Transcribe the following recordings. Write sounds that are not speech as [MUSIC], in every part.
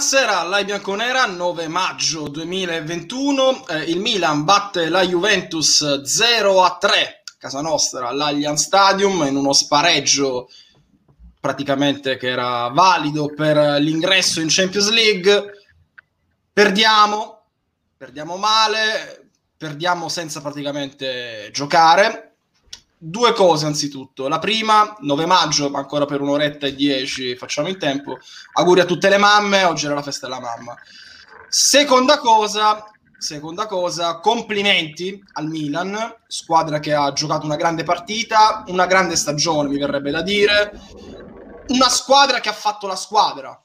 Buonasera, Lai Bianconera, 9 maggio 2021. Eh, il Milan batte la Juventus 0 a 3 casa nostra all'Allianz Stadium in uno spareggio praticamente che era valido per l'ingresso in Champions League. Perdiamo, perdiamo male, perdiamo senza praticamente giocare due cose anzitutto. La prima, 9 maggio, ma ancora per un'oretta e dieci facciamo in tempo. Auguri a tutte le mamme, oggi era la festa della mamma. Seconda cosa, seconda cosa, complimenti al Milan, squadra che ha giocato una grande partita, una grande stagione, mi verrebbe da dire. Una squadra che ha fatto la squadra,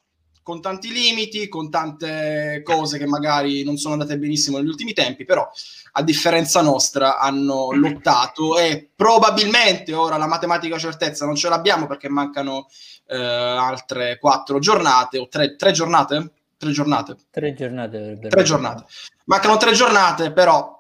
con tanti limiti, con tante cose che magari non sono andate benissimo negli ultimi tempi, però a differenza nostra hanno lottato e probabilmente ora la matematica certezza non ce l'abbiamo perché mancano eh, altre quattro giornate o tre, tre giornate? Tre giornate. Tre giornate. Tre giornate. Mancano tre giornate, però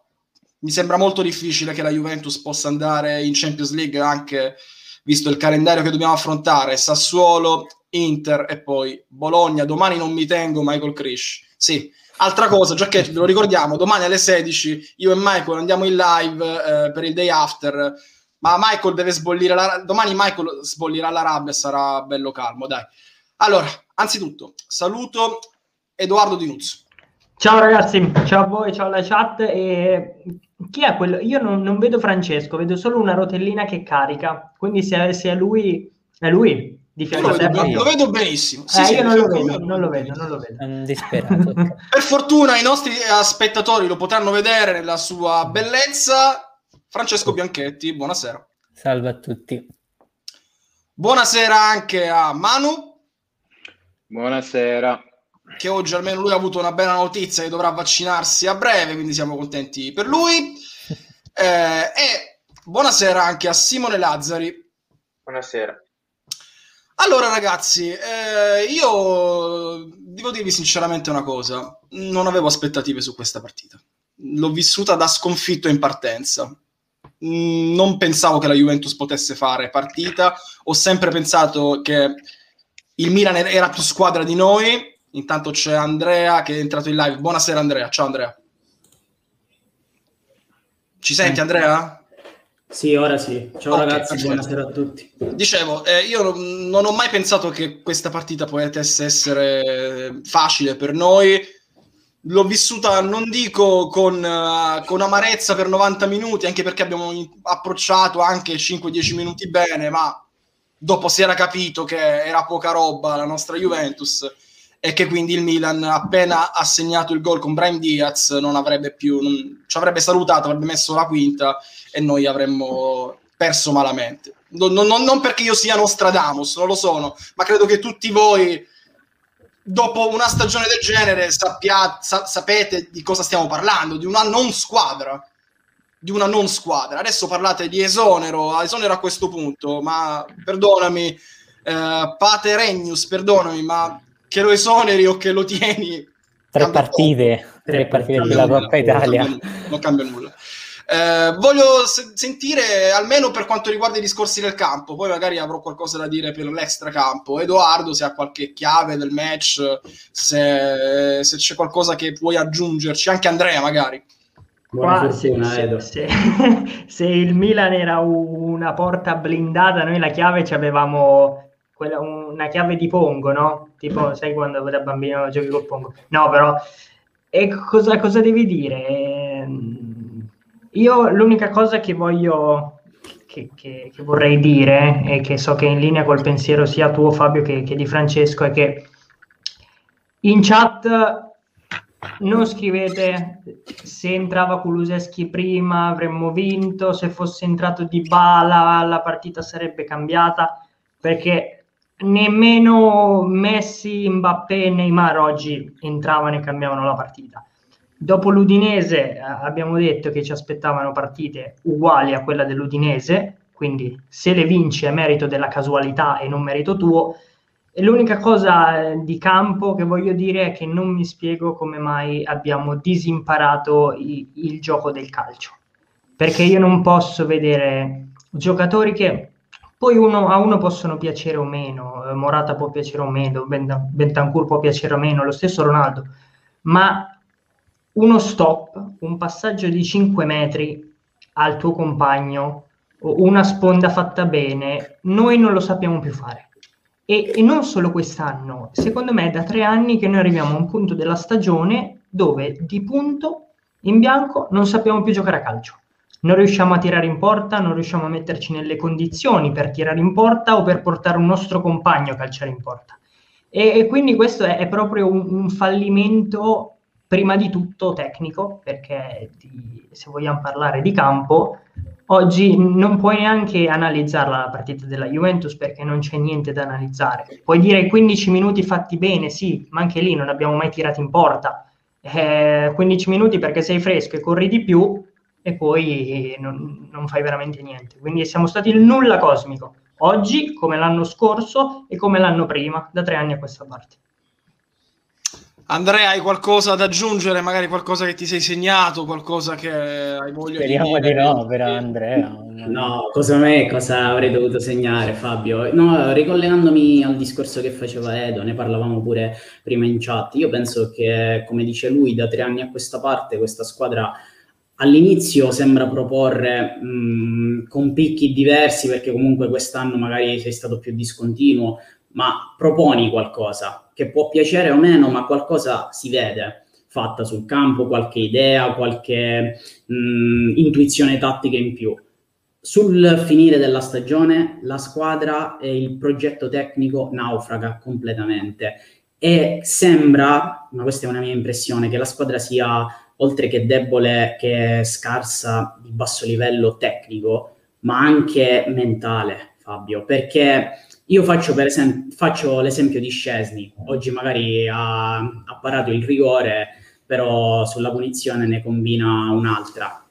mi sembra molto difficile che la Juventus possa andare in Champions League anche visto il calendario che dobbiamo affrontare, Sassuolo, Inter e poi Bologna. Domani non mi tengo Michael Krish. Sì, altra cosa, già che ve lo ricordiamo, domani alle 16 io e Michael andiamo in live eh, per il day after. Ma Michael deve sbollire la domani Michael sbollirà la rabbia e sarà bello calmo, dai. Allora, anzitutto, saluto Edoardo Di Nuzzo. Ciao ragazzi, ciao a voi, ciao alla chat. E chi è quello? Io non, non, vedo Francesco, vedo solo una rotellina che carica. Quindi se, se è lui, è lui di fianco a te. Lo, vedo benissimo. Sì, eh, sì, io non lo, vedo, non lo vedo, non lo vedo. Disperato. [LAUGHS] per fortuna i nostri spettatori lo potranno vedere nella sua bellezza. Francesco Bianchetti, buonasera. Salve a tutti. Buonasera anche a Manu. Buonasera. Che oggi almeno lui ha avuto una bella notizia che dovrà vaccinarsi a breve, quindi siamo contenti per lui. [LAUGHS] Eh, e buonasera anche a Simone Lazzari. Buonasera. Allora, ragazzi, eh, io devo dirvi sinceramente una cosa: non avevo aspettative su questa partita. L'ho vissuta da sconfitto in partenza. Non pensavo che la Juventus potesse fare partita. Ho sempre pensato che il Milan era più squadra di noi. Intanto c'è Andrea che è entrato in live. Buonasera, Andrea. Ciao, Andrea. Ci senti, Andrea? Sì, ora sì. Ciao okay, ragazzi, perfetto. buonasera a tutti. Dicevo, eh, io non, non, ho mai pensato che questa partita potesse essere facile per noi. L'ho vissuta, non dico con, uh, con amarezza per 90 minuti, anche perché abbiamo approcciato anche 5-10 minuti bene, ma dopo si era capito che era poca roba la nostra Juventus e che quindi il Milan appena ha segnato il gol con Brian Diaz non avrebbe più non, ci avrebbe salutato, avrebbe messo la quinta e noi avremmo perso malamente. Non, non, non, perché io sia Nostradamus, non lo sono, ma credo che tutti voi, dopo una stagione del genere, sappia, sa, sapete di cosa stiamo parlando, di una non squadra. Di una non squadra. Adesso parlate di esonero, esonero a questo punto, ma perdonami, eh, Pate Regnus, perdonami, ma che lo esoneri o che lo tieni. Tre partite, tre partite della Coppa Italia. Non cambia, non cambia nulla. Eh, voglio se- sentire almeno per quanto riguarda i discorsi del campo, poi magari avrò qualcosa da dire per l'extracampo. Edoardo, se ha qualche chiave del match, se, se c'è qualcosa che puoi aggiungerci, anche Andrea magari. Qua, se, se, se, [LAUGHS] se, il Milan era una porta blindata, noi la chiave ci avevamo quella, una chiave di pongo, no? Tipo, sai quando da bambino giochi col pongo? No, però, e cosa, cosa devi dire? Ehm io l'unica cosa che voglio, che, che, che, vorrei dire, e che so che è in linea col pensiero sia tuo Fabio che, che di Francesco, è che in chat non scrivete se entrava Kuluseschi prima avremmo vinto, se fosse entrato Di Bala la partita sarebbe cambiata, perché nemmeno Messi, Mbappé e Neymar oggi entravano e cambiavano la partita. Dopo l'Udinese eh, abbiamo detto che ci aspettavano partite uguali a quella dell'Udinese, quindi se le vinci è merito della casualità e non merito tuo. E l'unica cosa eh, di campo che voglio dire è che non mi spiego come mai abbiamo disimparato i, il gioco del calcio. Perché io non posso vedere giocatori che Poi uno, a uno possono piacere o meno, eh, Morata può piacere o meno, Bentancur può piacere o meno, lo stesso Ronaldo, ma uno stop, un passaggio di 5 metri al tuo compagno, una sponda fatta bene, noi non lo sappiamo più fare. E, e, non solo quest'anno, secondo me è da tre anni che noi arriviamo a un punto della stagione dove di punto in bianco non sappiamo più giocare a calcio. Non riusciamo a tirare in porta, non riusciamo a metterci nelle condizioni per tirare in porta o per portare un nostro compagno a calciare in porta. E, e quindi questo è, è proprio un, un, fallimento prima di tutto tecnico, perché di, se vogliamo parlare di campo, oggi non puoi neanche analizzarla la partita della Juventus perché non c'è niente da analizzare. Puoi dire 15 minuti fatti bene, sì, ma anche lì non abbiamo mai tirato in porta. Eh, 15 minuti perché sei fresco e corri di più e poi non, non fai veramente niente. Quindi siamo stati il nulla cosmico, oggi come l'anno scorso e come l'anno prima, da tre anni a questa parte. Andrea, hai qualcosa da aggiungere? Magari qualcosa che ti sei segnato, qualcosa che hai voglia Speriamo di dire? di no, per Andrea. No, cosa me, cosa avrei dovuto segnare, Fabio? No, ricollegandomi al discorso che faceva Edo, ne parlavamo pure prima in chat. Io penso che, come dice lui, da tre anni a questa parte questa squadra all'inizio sembra proporre mh, con picchi diversi, perché comunque quest'anno magari sei stato più discontinuo, ma proponi qualcosa che può piacere o meno, ma qualcosa si vede fatta sul campo, qualche idea, qualche mh, intuizione tattica in più. Sul finire della stagione la squadra e il progetto tecnico naufraga completamente e sembra, ma questa è una mia impressione, che la squadra sia oltre che debole, che scarsa di basso livello tecnico, ma anche mentale, Fabio, perché io faccio, per esempio, faccio l'esempio di Scesni, oggi magari ha, ha parato il rigore, però sulla punizione ne combina un'altra.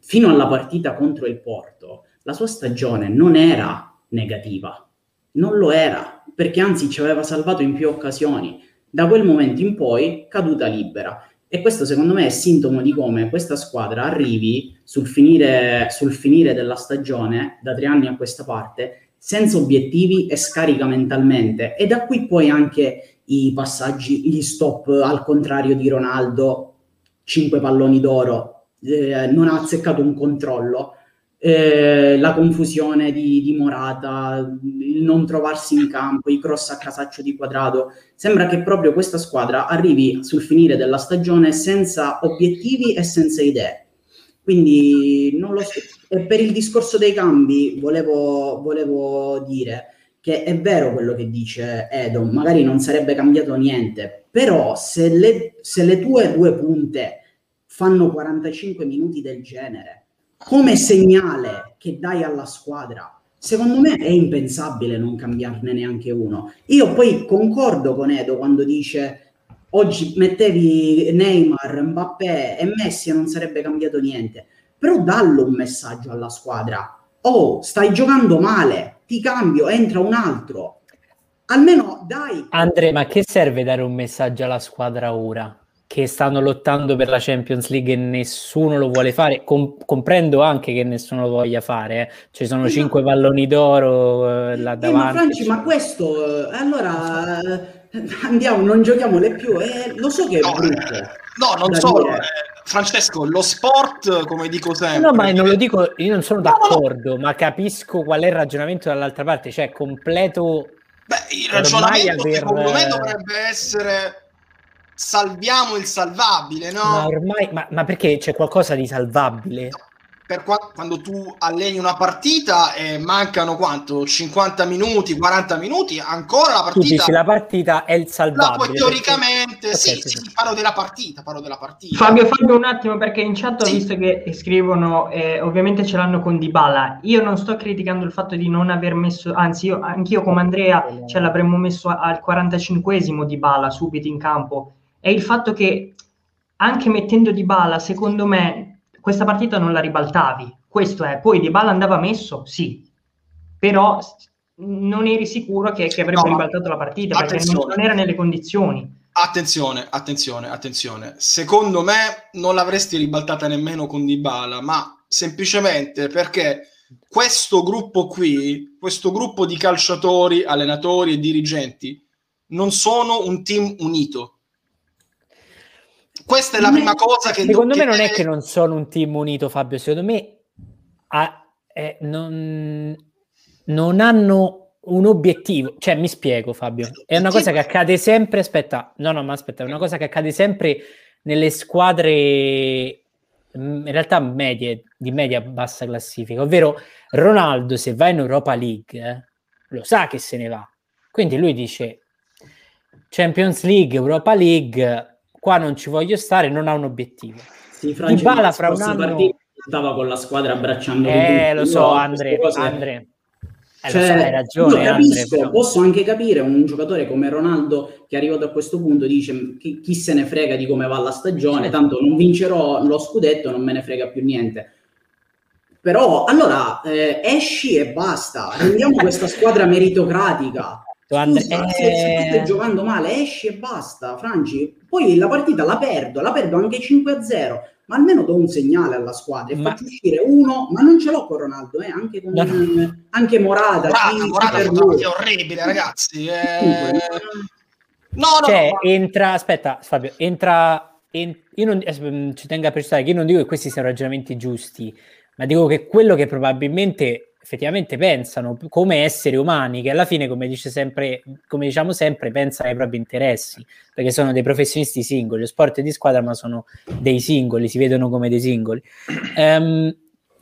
Fino alla partita contro il Porto, la sua stagione non era negativa, non lo era, perché anzi ci aveva salvato in più occasioni. Da quel momento in poi caduta libera. E questo secondo me è sintomo di come questa squadra arrivi sul finire, sul finire della stagione, da tre anni a questa parte, senza obiettivi e scarica mentalmente. E da qui poi anche i passaggi, gli stop al contrario di Ronaldo, cinque palloni d'oro, eh, non ha azzeccato un controllo. Eh, la confusione di, di, Morata, il non trovarsi in campo, i cross a casaccio di quadrato. Sembra che proprio questa squadra arrivi sul finire della stagione senza obiettivi e senza idee. Quindi non lo so. E per il discorso dei cambi volevo, volevo dire che è vero quello che dice Edo, magari non sarebbe cambiato niente, però se le, se le tue due punte fanno 45 minuti del genere, come segnale che dai alla squadra, secondo me è impensabile non cambiarne neanche uno. Io poi concordo con Edo quando dice oggi mettevi Neymar, Mbappé e Messi e non sarebbe cambiato niente. Però dallo un messaggio alla squadra. Oh, stai giocando male, ti cambio, entra un altro. Almeno dai. Andre, ma che serve dare un messaggio alla squadra ora? Che stanno lottando per la Champions League e nessuno lo vuole fare. Com- comprendo anche che nessuno lo voglia fare. Eh. Ci sono cinque palloni d'oro eh, là davanti. Eh, ma Franci, ma questo eh, allora andiamo, non giochiamole più. Eh, lo so che è no, brutto. No, non solo. Eh, Francesco, lo sport, come dico sempre. No, ma non lo dico, io non sono d'accordo, no, no. ma capisco qual è il ragionamento dall'altra parte, cioè completo. Beh, il ragionamento secondo me dovrebbe essere salviamo il salvabile, no? Ma ormai, ma, ma perché c'è qualcosa di salvabile? No per qua- quando tu alleni una partita e mancano quanto? 50 minuti, 40 minuti, ancora la partita. Tu dici la partita è il salvabile. No, teoricamente, perché... sì, okay, sì, sì, parlo della partita, parlo della partita. Fabio, Fabio, un attimo perché in chat ho visto che scrivono, eh, ovviamente ce l'hanno con Dybala. Io non sto criticando il fatto di non aver messo, anzi, io, anch'io come Andrea ce l'avremmo messo al 45esimo Dybala subito in campo. È il fatto che anche mettendo Dybala, secondo me, questa partita non la ribaltavi. Questo è, poi Di Bala andava messo, sì, però non eri sicuro che, che avrebbe no, ribaltato la partita perché non, non era nelle condizioni. Attenzione, attenzione, attenzione. Secondo me non l'avresti ribaltata nemmeno con Dybala, ma semplicemente perché questo gruppo qui, questo gruppo di calciatori, allenatori e dirigenti, non sono un team unito. Questa è la prima cosa che... Secondo me non è che non sono un team unito, Fabio, secondo me ha, eh, non, non hanno un obiettivo, cioè mi spiego Fabio, è una cosa che accade sempre, aspetta, no no ma aspetta, è una cosa che accade sempre nelle squadre mm, in realtà medie, di media bassa classifica, ovvero Ronaldo se va in Europa League eh, lo sa che se ne va, quindi lui dice Champions League, Europa League, qua non ci voglio stare, non ha un obiettivo. Sì, Francesco, fra un anno... stava con la squadra abbracciando Eh, lo so, Andre. Andre eh, cioè, so, hai ragione, capisco, Andre, posso anche capire un giocatore come Ronaldo che è arrivato a questo punto dice chi, chi se ne frega di come va la stagione, certo. tanto non vincerò lo scudetto, non me ne frega più niente. Però allora eh, esci e basta, rendiamo questa squadra meritocratica. Scusa, se, se stai giocando male, esci e basta, Franci. Poi la partita la perdo, la perdo anche 5-0 ma almeno do un segnale alla squadra e ma... faccio uscire uno, ma non ce l'ho con Ronaldo, eh, anche con no. anche Morata. Morata, Morata è orribile, ragazzi. Eh... No, no, cioè, no. entra, aspetta, Fabio, entra, en... io non, eh, ci tengo a precisare che io non dico che questi siano ragionamenti giusti, ma dico che quello che probabilmente effettivamente pensano come esseri umani che alla fine, come, dice sempre, come diciamo sempre, pensano ai propri interessi, perché sono dei professionisti singoli, lo sport è di squadra ma sono dei singoli, si vedono come dei singoli. Um,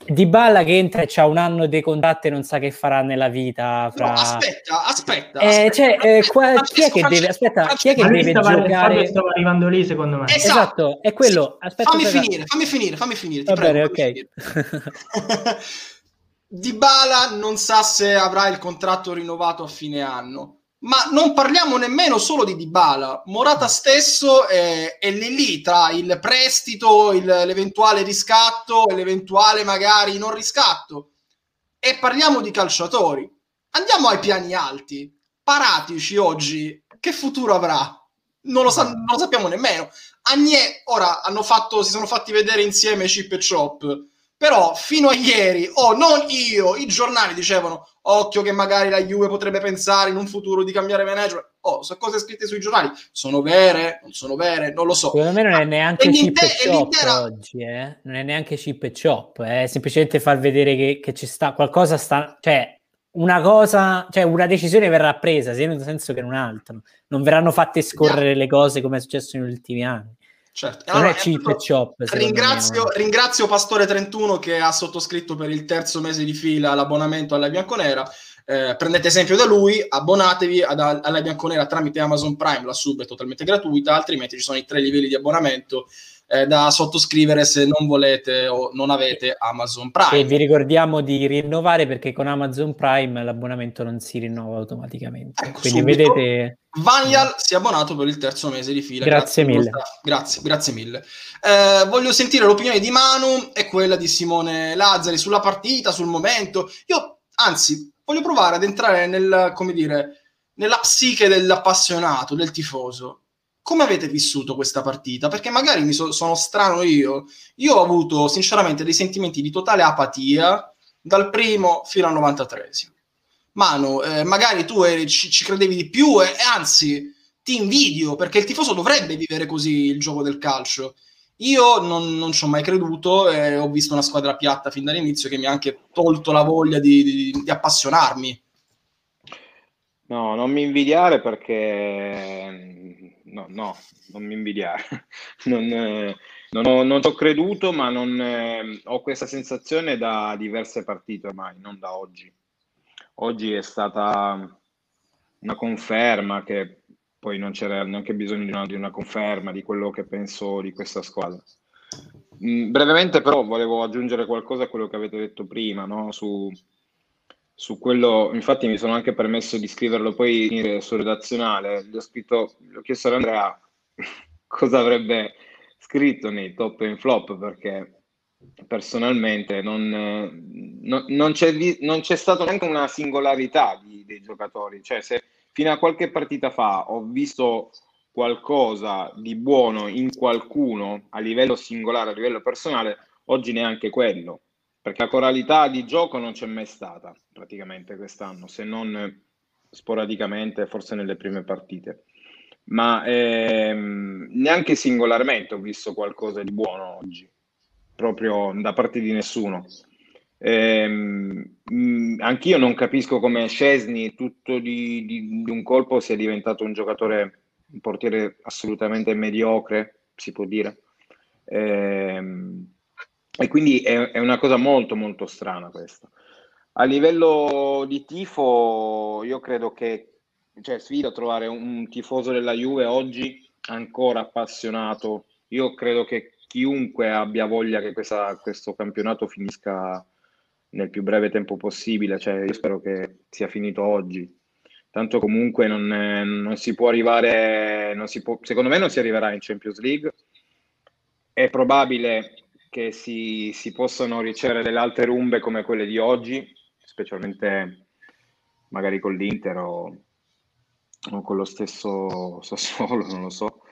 di Balla che entra e ha un anno di contratto e non sa che farà nella vita. Fra... No, aspetta, aspetta. Eh, aspetta, cioè, eh, qua, chi è che deve, aspetta, chi è che deve giocare? Stava arrivando lì, secondo me. Esatto, esatto è quello. Aspetta, fammi finire, fammi finire, fammi finire. Va bene, ok. [LAUGHS] Dybala non sa se avrà il contratto rinnovato a fine anno, ma non parliamo nemmeno solo di Dybala. Morata stesso è, è lì lì tra il prestito, il, l'eventuale riscatto e l'eventuale magari non riscatto. E parliamo di calciatori. Andiamo ai piani alti. Paratici oggi, che futuro avrà? Non lo, sa- non lo sappiamo nemmeno. Agnè, ora hanno fatto, si sono fatti vedere insieme Chip e Chop però fino a ieri, o oh, non io, i giornali dicevano occhio che magari la Juve potrebbe pensare in un futuro di cambiare manager. Oh, sono cose scritte sui giornali, sono vere, non sono vere, non lo so. Secondo me non è neanche e chip e chop oggi, eh? non è neanche chip e chop, è semplicemente far vedere che, che ci sta qualcosa sta, cioè una cosa, cioè una decisione verrà presa sia in un senso che in un altro. Non verranno fatte scorrere yeah. le cose come è successo negli ultimi anni. Certo. Allora, e chop. Ringrazio, ringrazio Pastore 31 che ha sottoscritto per il terzo mese di fila l'abbonamento alla Bianconera. Eh, prendete esempio da lui, abbonatevi ad, alla Bianconera tramite Amazon Prime, la sub è totalmente gratuita, altrimenti ci sono i tre livelli di abbonamento eh, da sottoscrivere se non volete o non avete Amazon Prime. E vi ricordiamo di rinnovare perché con Amazon Prime l'abbonamento non si rinnova automaticamente. Ecco, Quindi subito, vedete... Vanial si è abbonato per il terzo mese di fila. Grazie, grazie mille. Grazie, grazie mille. Eh, voglio sentire l'opinione di Manu e quella di Simone Lazzari sulla partita, sul momento. Io, anzi, voglio provare ad entrare nel, come dire, nella psiche dell'appassionato, del tifoso come avete vissuto questa partita? Perché magari mi so, sono strano io. Io ho avuto sinceramente dei sentimenti di totale apatia dal primo fino al 93 Mano, eh, magari tu eri, ci, ci, credevi di più e, e, anzi ti invidio perché il tifoso dovrebbe vivere così il gioco del calcio. Io non, non ci ho mai creduto e ho visto una squadra piatta fin dall'inizio che mi ha anche tolto la voglia di, di, di appassionarmi. No, non mi invidiare perché no, no, non mi invidiare. [LAUGHS] non, eh, non, ho, non ho creduto, ma non, eh, ho questa sensazione da diverse partite ormai, non da oggi. Oggi è stata una conferma che poi non c'era neanche bisogno di una, di una conferma di quello che penso di questa squadra. Mm, brevemente però volevo aggiungere qualcosa a quello che avete detto prima, no? su, su quello, infatti mi sono anche permesso di scriverlo poi sul redazionale, gli ho scritto, gli ho chiesto ad Andrea [LAUGHS] cosa avrebbe scritto nei top e flop perché personalmente non, non, non, c'è, non c'è stata neanche una singolarità di, dei giocatori, cioè se fino a qualche partita fa ho visto qualcosa di buono in qualcuno a livello singolare, a livello personale, oggi neanche quello perché la coralità di gioco non c'è mai stata praticamente quest'anno, se non sporadicamente, forse nelle prime partite. Ma ehm, neanche singolarmente ho visto qualcosa di buono oggi, proprio da parte di nessuno. Ehm, anch'io non capisco come Scesni tutto di, di, di, un colpo sia diventato un giocatore, un portiere assolutamente mediocre, si può dire. Ehm, e quindi è, è, una cosa molto molto strana questa. A livello di tifo, io credo che cioè, sfido a trovare un tifoso della Juve oggi ancora appassionato. Io credo che chiunque abbia voglia che questa, questo campionato finisca nel più breve tempo possibile. Cioè, io spero che sia finito oggi. Tanto comunque non, non si può arrivare, non si può, secondo me non si arriverà in Champions League. È probabile che si, si possano ricevere delle altre rumbe come quelle di oggi, specialmente magari con l'Inter o, o con lo stesso [LAUGHS] Sassuolo, non lo so.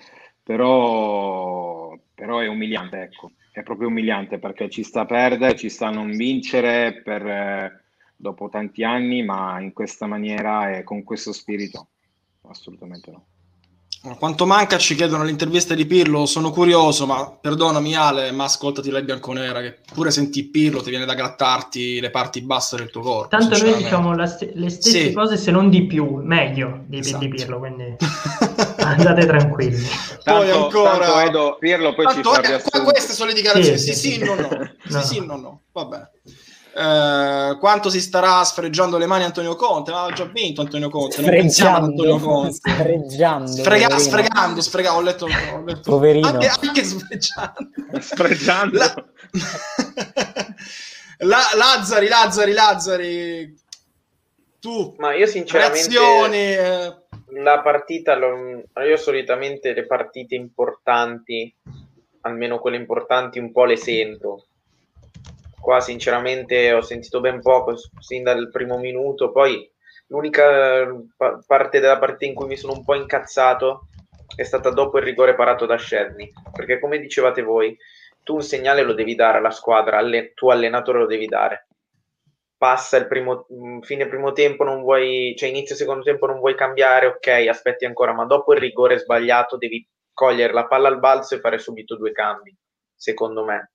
Però, però è umiliante, ecco è proprio umiliante perché ci sta a perdere, ci sta a non vincere per, eh, dopo tanti anni, ma in questa maniera e con questo spirito, assolutamente no. Quanto manca ci chiedono l'intervista di Pirlo, sono curioso, ma perdonami Ale, ma ascoltati la bianconera, che pure senti Pirlo ti viene da grattarti le parti basse del tuo corpo. Tanto noi diciamo st- le stesse sì. cose, se non di più, meglio di, esatto. di Pirlo, quindi [LAUGHS] andate tranquilli. Tanto, poi ancora... Tanto Edo, Pirlo poi tanto, ci fa eh, Queste sono le dichiarazioni, sì, sì, sì, sì, no, no. no. sì, sì, no, no, vabbè. Eh, quanto si starà sfregiando le mani Antonio Conte? Ma ha già vinto Antonio Conte. Non pensiamo Antonio Conte. Sfregiando. Sfrega, sfregando, sfregando. Ho letto, ho letto. Poverino. Anche, anche sfregiando. Sfregiando. La... La... Lazzari, Lazzari, Lazzari. Tu. Ma io sinceramente... Reazioni... Eh. La partita, io solitamente le partite importanti, almeno quelle importanti, un po' le sento Qua sinceramente ho sentito ben poco sin dal primo minuto, poi l'unica pa- parte della partita in cui mi sono un po' incazzato è stata dopo il rigore parato da Scerni, perché come dicevate voi, tu un segnale lo devi dare alla squadra, alle- tu allenatore lo devi dare. Passa il primo, mm, fine primo tempo, non vuoi, cioè inizio secondo tempo non vuoi cambiare, ok, aspetti ancora, ma dopo il rigore sbagliato devi cogliere la palla al balzo e fare subito due cambi, secondo me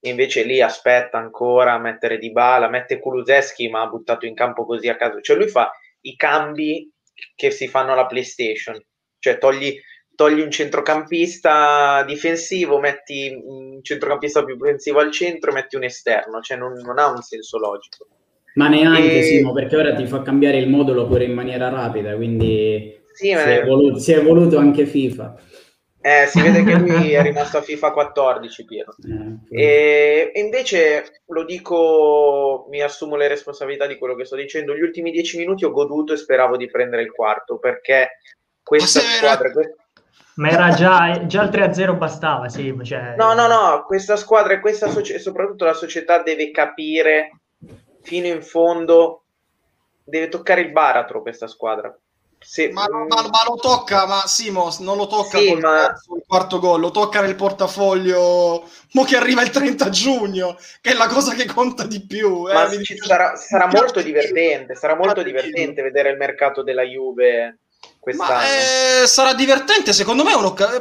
invece lì aspetta ancora a mettere di bala, mette Kuluseschi ma ha buttato in campo così a caso, cioè lui fa i cambi che si fanno alla PlayStation, cioè togli, togli un centrocampista difensivo, metti un centrocampista più difensivo al centro, metti un esterno, cioè non, non ha un senso logico. Ma neanche, e... Simo, perché ora ti fa cambiare il modulo pure in maniera rapida, quindi sì, si, è voluto, si è voluto anche FIFA. Eh, si vede che lui è [LAUGHS] rimasto a FIFA 14, Piero. Eh, e, invece lo dico, mi assumo le responsabilità di quello che sto dicendo. Gli ultimi dieci minuti ho goduto e speravo di prendere il quarto perché questa squadra. Era... Ma era già, già il 3-0 bastava, sì. Cioè... No, no, no, questa squadra e questa socie- soprattutto la società deve capire fino in fondo, deve toccare il baratro questa squadra se, ma, ma, ma, lo tocca, ma Simo non lo tocca sì, ma... il quarto gol, lo tocca nel portafoglio mo che arriva il 30 giugno, che è la cosa che conta di più. Eh, ma dice, sarà, sarà molto divertente, sarà molto divertente vedere il mercato della Juve quest'anno. Ma, eh, sarà divertente, secondo me,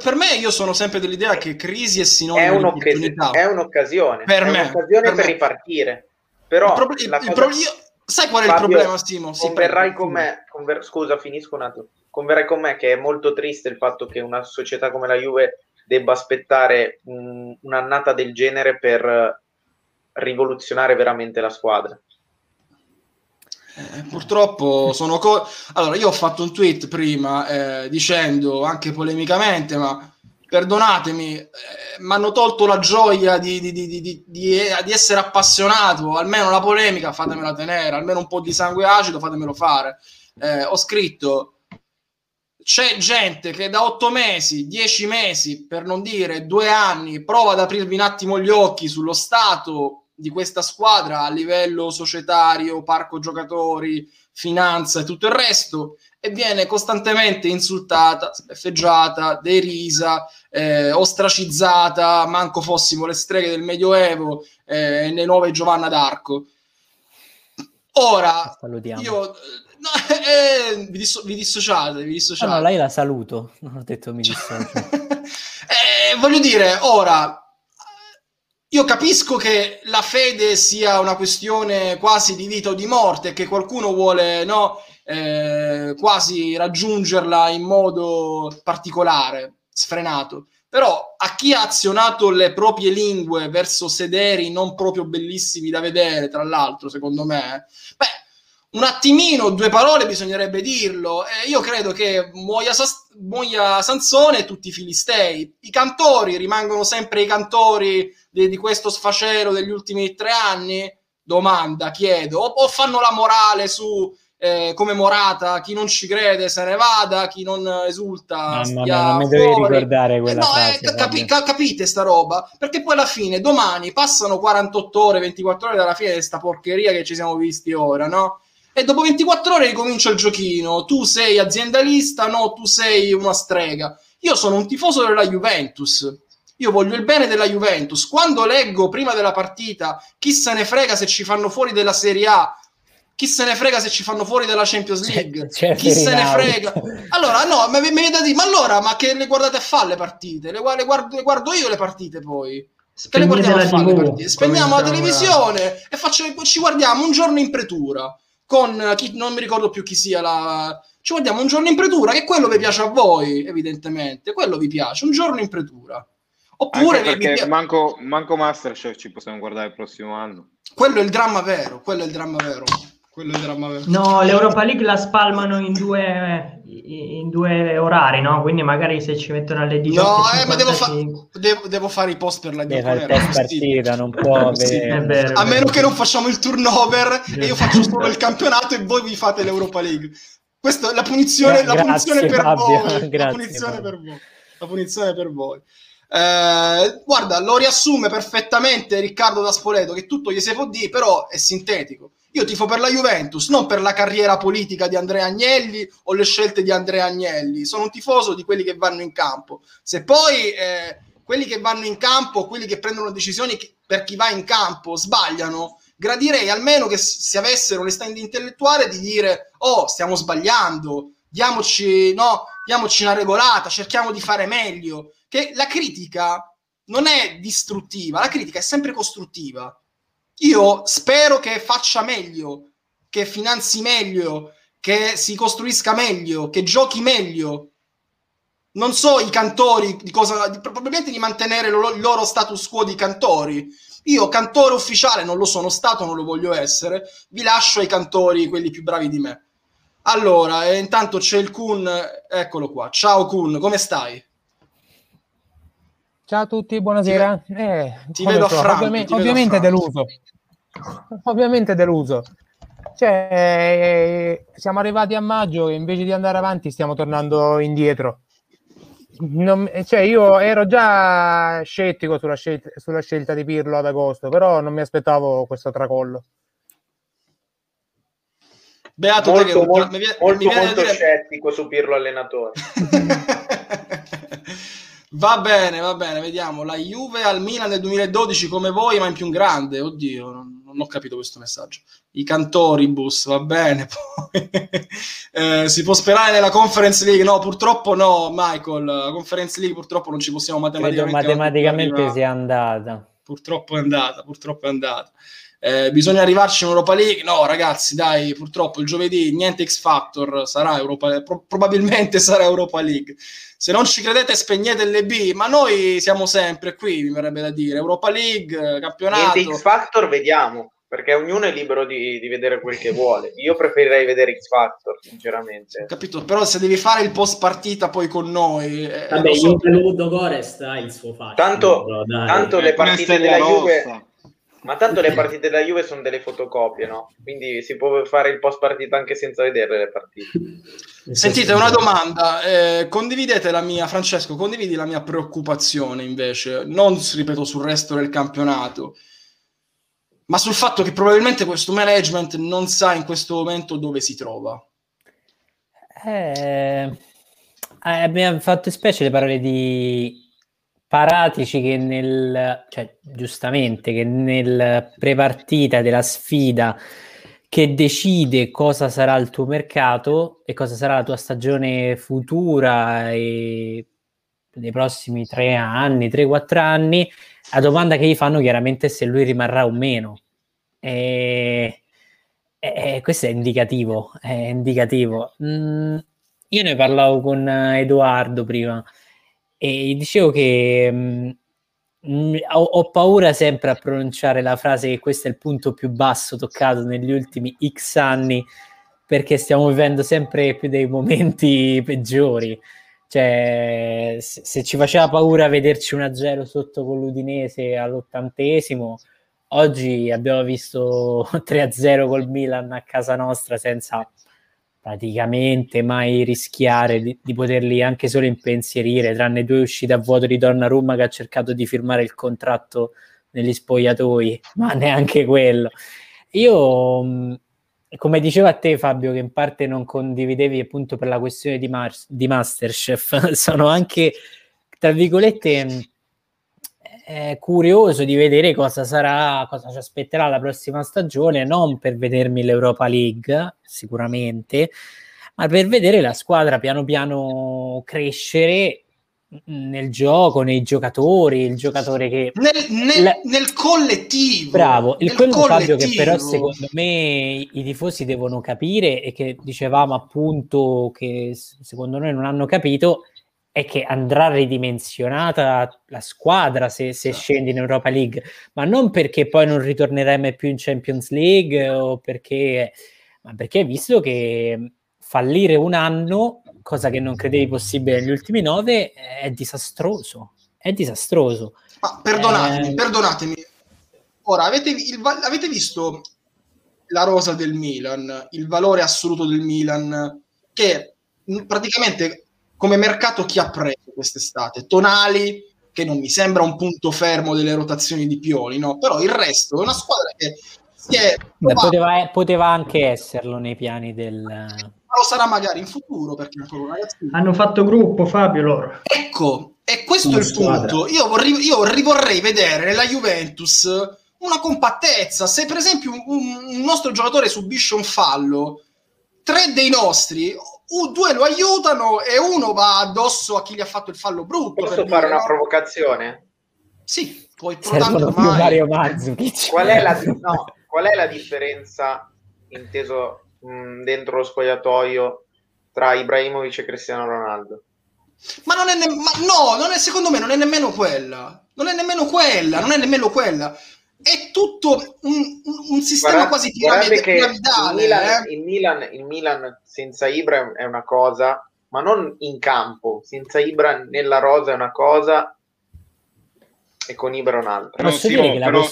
per me io sono sempre dell'idea che crisi è sinonimo è un'occasione, è un'occasione, per, è me, un'occasione per, per ripartire. Però il, pro- il, cosa... il pro- io, Sai qual è Fabio, il problema, Simo? Sì, converrai con me, conver- scusa, finisco un attimo. Converrai con me che è molto triste il fatto che una società come la Juve debba aspettare un, un'annata del genere per rivoluzionare veramente la squadra. Eh, purtroppo sono co- allora io ho fatto un tweet prima eh, dicendo anche polemicamente ma perdonatemi, eh, mi hanno tolto la gioia di, di, di, di, essere appassionato, almeno la polemica fatemela tenere, almeno un po' di sangue acido fatemelo fare. Eh, ho scritto, c'è gente che da otto mesi, dieci mesi, per non dire due anni, prova ad aprirvi un attimo gli occhi sullo stato di questa squadra a livello societario, parco giocatori, finanza e tutto il resto e viene costantemente insultata, sbeffeggiata, derisa, eh, ostracizzata, manco fossimo le streghe del Medioevo eh, le nuove Giovanna d'Arco. Ora, io... No, [LAUGHS] eh, vi, disso- vi dissociate, vi dissociate. Ah, no, lei la saluto, non ho detto mi dissocio. [LAUGHS] eh, voglio dire, ora, io capisco che la fede sia una questione quasi di vita o di morte, che qualcuno vuole no, eh, quasi raggiungerla in modo particolare, sfrenato. Però a chi ha azionato le proprie lingue verso sederi non proprio bellissimi da vedere, tra l'altro, secondo me, beh, un attimino, due parole bisognerebbe dirlo. Eh, io credo che muoia, Sas- muoia Sansone e tutti i filistei. I cantori rimangono sempre i cantori di, di questo sfacelo degli ultimi tre anni? Domanda, chiedo. O, o fanno la morale su eh, come Morata, chi non ci crede se ne vada, chi non esulta Mamma stia mia, non mi devi fuori. ricordare quella Eh, no, frase, eh, capi- ca- capite sta roba? Perché poi alla fine, domani, passano 48 ore, 24 ore dalla fine di sta porcheria che ci siamo visti ora, no? E dopo 24 ore ricomincia il giochino. Tu sei aziendalista, no, tu sei una strega. Io sono un tifoso della Juventus. Io voglio il bene della Juventus. Quando leggo prima della partita chi se ne frega se ci fanno fuori della Serie A, chi se ne frega se ci fanno fuori dalla Champions League, C'è- c'è chi se ne frega. Allora, no, mi viene da dire, ma allora, ma che le guardate a fare le partite? Le, le guardo, le guardo io le partite poi. Che le guardiamo a fare le partite? Spegniamo la televisione e facciamo- ci guardiamo un giorno in pretura con chi non mi ricordo più chi sia la ci guardiamo un giorno in pretura che quello vi piace a voi evidentemente quello vi piace un giorno in pretura oppure Anche vi- vi perché pi- manco, manco Masterchef ci possiamo guardare il prossimo anno. quello è il dramma vero quello è il dramma vero quello dramma vero No, l'Europa League la spalmano in due, in due orari, no? Quindi magari se ci mettono alle 18. no eh, ma devo, fa- 55. devo, devo fare i post per la il possibile. partita, non [LAUGHS] può Sì. vero, a vero. meno che non facciamo il turnover e io faccio solo il campionato e voi vi fate l'Europa League. Questa è la punizione, la Grazie, punizione per Fabio, voi. la [LAUGHS] grazie, punizione Fabio. per voi. La punizione per voi. Eh, guarda, lo riassume perfettamente Riccardo da Spoleto, che tutto gli si può dire, però è sintetico. Io tifo per la Juventus, non per la carriera politica di Andrea Agnelli o le scelte di Andrea Agnelli. Sono un tifoso di quelli che vanno in campo. Se poi eh, quelli che vanno in campo, quelli che prendono decisioni per chi va in campo, sbagliano, gradirei almeno che si avessero l'onestà intellettuale di dire oh, stiamo sbagliando, diamoci, no, diamoci una regolata, cerchiamo di fare meglio. Che la critica non è distruttiva, la critica è sempre costruttiva. Io spero che faccia meglio, che finanzi meglio, che si costruisca meglio, che giochi meglio. Non so i cantori di cosa, di- probabilmente di mantenere lo- il loro status quo di cantori. Io cantore ufficiale non lo sono stato, non lo voglio essere. Vi lascio ai cantori, quelli più bravi di me. Allora, eh, intanto c'è il Kun, eccolo qua. Ciao Kun, come stai? Ciao a tutti, buonasera. Eh, ti vedo so, Franco, ovviame- ti vedo ovviamente deluso. [LAUGHS] Ovviamente deluso. Cioè, eh, siamo arrivati a maggio e invece di andare avanti stiamo tornando indietro. Non- cioè, io ero già scettico sulla scelta, sulla scelta di Pirlo ad agosto, però non mi aspettavo questo tracollo. Beato te che Molto, molto, mi viene- molto, mi viene molto dire- scettico su Pirlo allenatore. [LAUGHS] [LAUGHS] va bene, va bene, vediamo. La Juve al Milan nel 2012 come voi, ma in più grande. Oddio, non, non ho capito questo messaggio. I cantoribus, va bene. [LAUGHS] Eh, si può sperare nella Conference League? No, purtroppo no, Michael. La Conference League purtroppo non ci possiamo Credo matematicamente, matematicamente arrivare. sia andata. Purtroppo è andata, purtroppo è andata. Eh, bisogna arrivarci in Europa League? No, ragazzi, dai, purtroppo il giovedì niente X Factor, sarà Europa, pro- probabilmente sarà Europa League. Se non ci credete, spegnete le B, ma noi siamo sempre qui, mi verrebbe da dire. Europa League, campionato. Niente X Factor, vediamo. Perché ognuno è libero di, di vedere quel che vuole. Io preferirei vedere X Factor, sinceramente. Capito? Però se devi fare il post partita poi con noi, eh, Vabbè, so. Juve Ludo Gores ha il suo fascino. Tanto- però, tanto le partite della Juve- Rossa. Ma tanto le partite della Juve sono delle fotocopie, no? Quindi si può fare il post partita anche senza vedere le partite. [LAUGHS] Sentite, una domanda, eh, condividete la mia, Francesco, condividi la mia preoccupazione invece, non ripeto sul resto del campionato. ma sul fatto che probabilmente questo management non sa in questo momento dove si trova. Eh, eh, hanno fatto specie le parole di Paratici che nel, cioè, giustamente, che nel prepartita della sfida che decide cosa sarà il tuo mercato e cosa sarà la tua stagione futura e nei prossimi tre anni, tre, quattro anni, la domanda che gli fanno chiaramente è se lui rimarrà o meno. E, e questo è indicativo, è indicativo. Mm, io ne parlavo con Edoardo prima e dicevo che mh, mm, ho, ho, paura sempre a pronunciare la frase che questo è il punto più basso toccato negli ultimi X anni perché stiamo vivendo sempre più dei momenti [LAUGHS] peggiori. Cioè, se, se ci faceva paura vederci 1-0 sotto con l'Udinese all'ottantesimo, oggi abbiamo visto [LAUGHS] 3-0 col Milan a casa nostra senza praticamente mai rischiare di, di, poterli anche solo impensierire, tranne due uscite a vuoto di Donnarumma che ha cercato di firmare il contratto negli spogliatoi, [LAUGHS] ma neanche quello. Io come diceva a te Fabio, che in parte non condividevi appunto per la questione di, Mar- di Masterchef, [LAUGHS] sono anche, tra virgolette, eh, curioso di vedere cosa sarà, cosa ci aspetterà la prossima stagione, non per vedermi l'Europa League, sicuramente, ma per vedere la squadra piano piano crescere nel gioco, nei giocatori, il giocatore che... Nel, nel, la... nel collettivo. Bravo, il quello Fabio che però secondo me i tifosi devono capire e che dicevamo appunto che secondo noi non hanno capito è che andrà ridimensionata la squadra se, se scendi in Europa League, ma non perché poi non ritornerai mai più in Champions League o perché... ma perché visto che fallire un anno cosa che non credevi possibile negli ultimi nove, è disastroso. È disastroso. Ma perdonatemi, eh... perdonatemi. Ora, avete, il, avete visto la rosa del Milan, il valore assoluto del Milan, che praticamente come mercato chi ha preso quest'estate? Tonali, che non mi sembra un punto fermo delle rotazioni di Pioli, no? Però il resto è una squadra che si è... Beh, poteva, poteva, anche esserlo nei piani del lo sarà magari in futuro perché hanno fatto gruppo Fabio loro ecco e questo una è il squadra. punto io, vorrei, io rivorrei vedere nella Juventus una compattezza se per esempio un, un nostro giocatore subisce un fallo tre dei nostri uh, due lo aiutano e uno va addosso a chi gli ha fatto il fallo brutto posso fare dire, una no? provocazione? sì puoi tanto Mario Mazzucchi qual è la, no, qual è la differenza inteso mh, dentro lo spogliatoio tra Ibrahimovic e Cristiano Ronaldo. Ma non è ne- ma no, non è, secondo me non è nemmeno quella. Non è nemmeno quella, non è nemmeno quella. È tutto un, un sistema guardate, quasi piramide, piramidale. Il Milan, eh? il, Milan, il Milan senza Ibra è una cosa, ma non in campo. Senza Ibra nella rosa è una cosa e con Ibra un'altra. Però, sì, però, però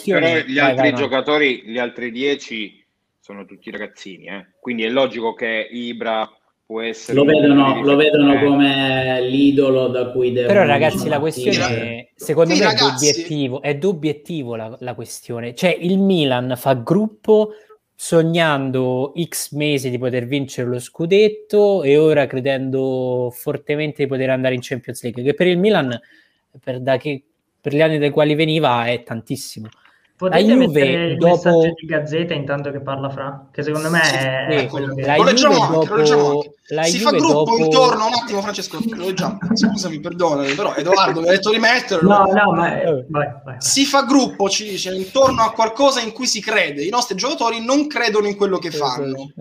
gli vai, altri vai, giocatori, gli altri dieci sono tutti ragazzini, eh? quindi è logico che Ibra può essere... Lo vedono, lo vedono come l'idolo da cui devono... Però ragazzi la questione è, secondo sì, me ragazzi. è d'obiettivo, è d'obiettivo la, la questione, cioè il Milan fa gruppo sognando X mesi di poter vincere lo scudetto e ora credendo fortemente di poter andare in Champions League, che per il Milan, per, che, per gli anni dai quali veniva, è tantissimo. Potete la Juve il dopo... messaggio di Gazzetta intanto che parla Fra, che secondo me sì, è sì, quello che... La lo leggiamo anche, dopo... lo leggiamo anche. La si Juve fa gruppo dopo... intorno, un attimo Francesco, lo leggiamo, scusami, perdonami, però Edoardo mi ha detto di metterlo. No, no, ma... È... Vai, vai, vai. Si fa gruppo, ci dice, intorno a qualcosa in cui si crede. I nostri giocatori non credono in quello che fanno.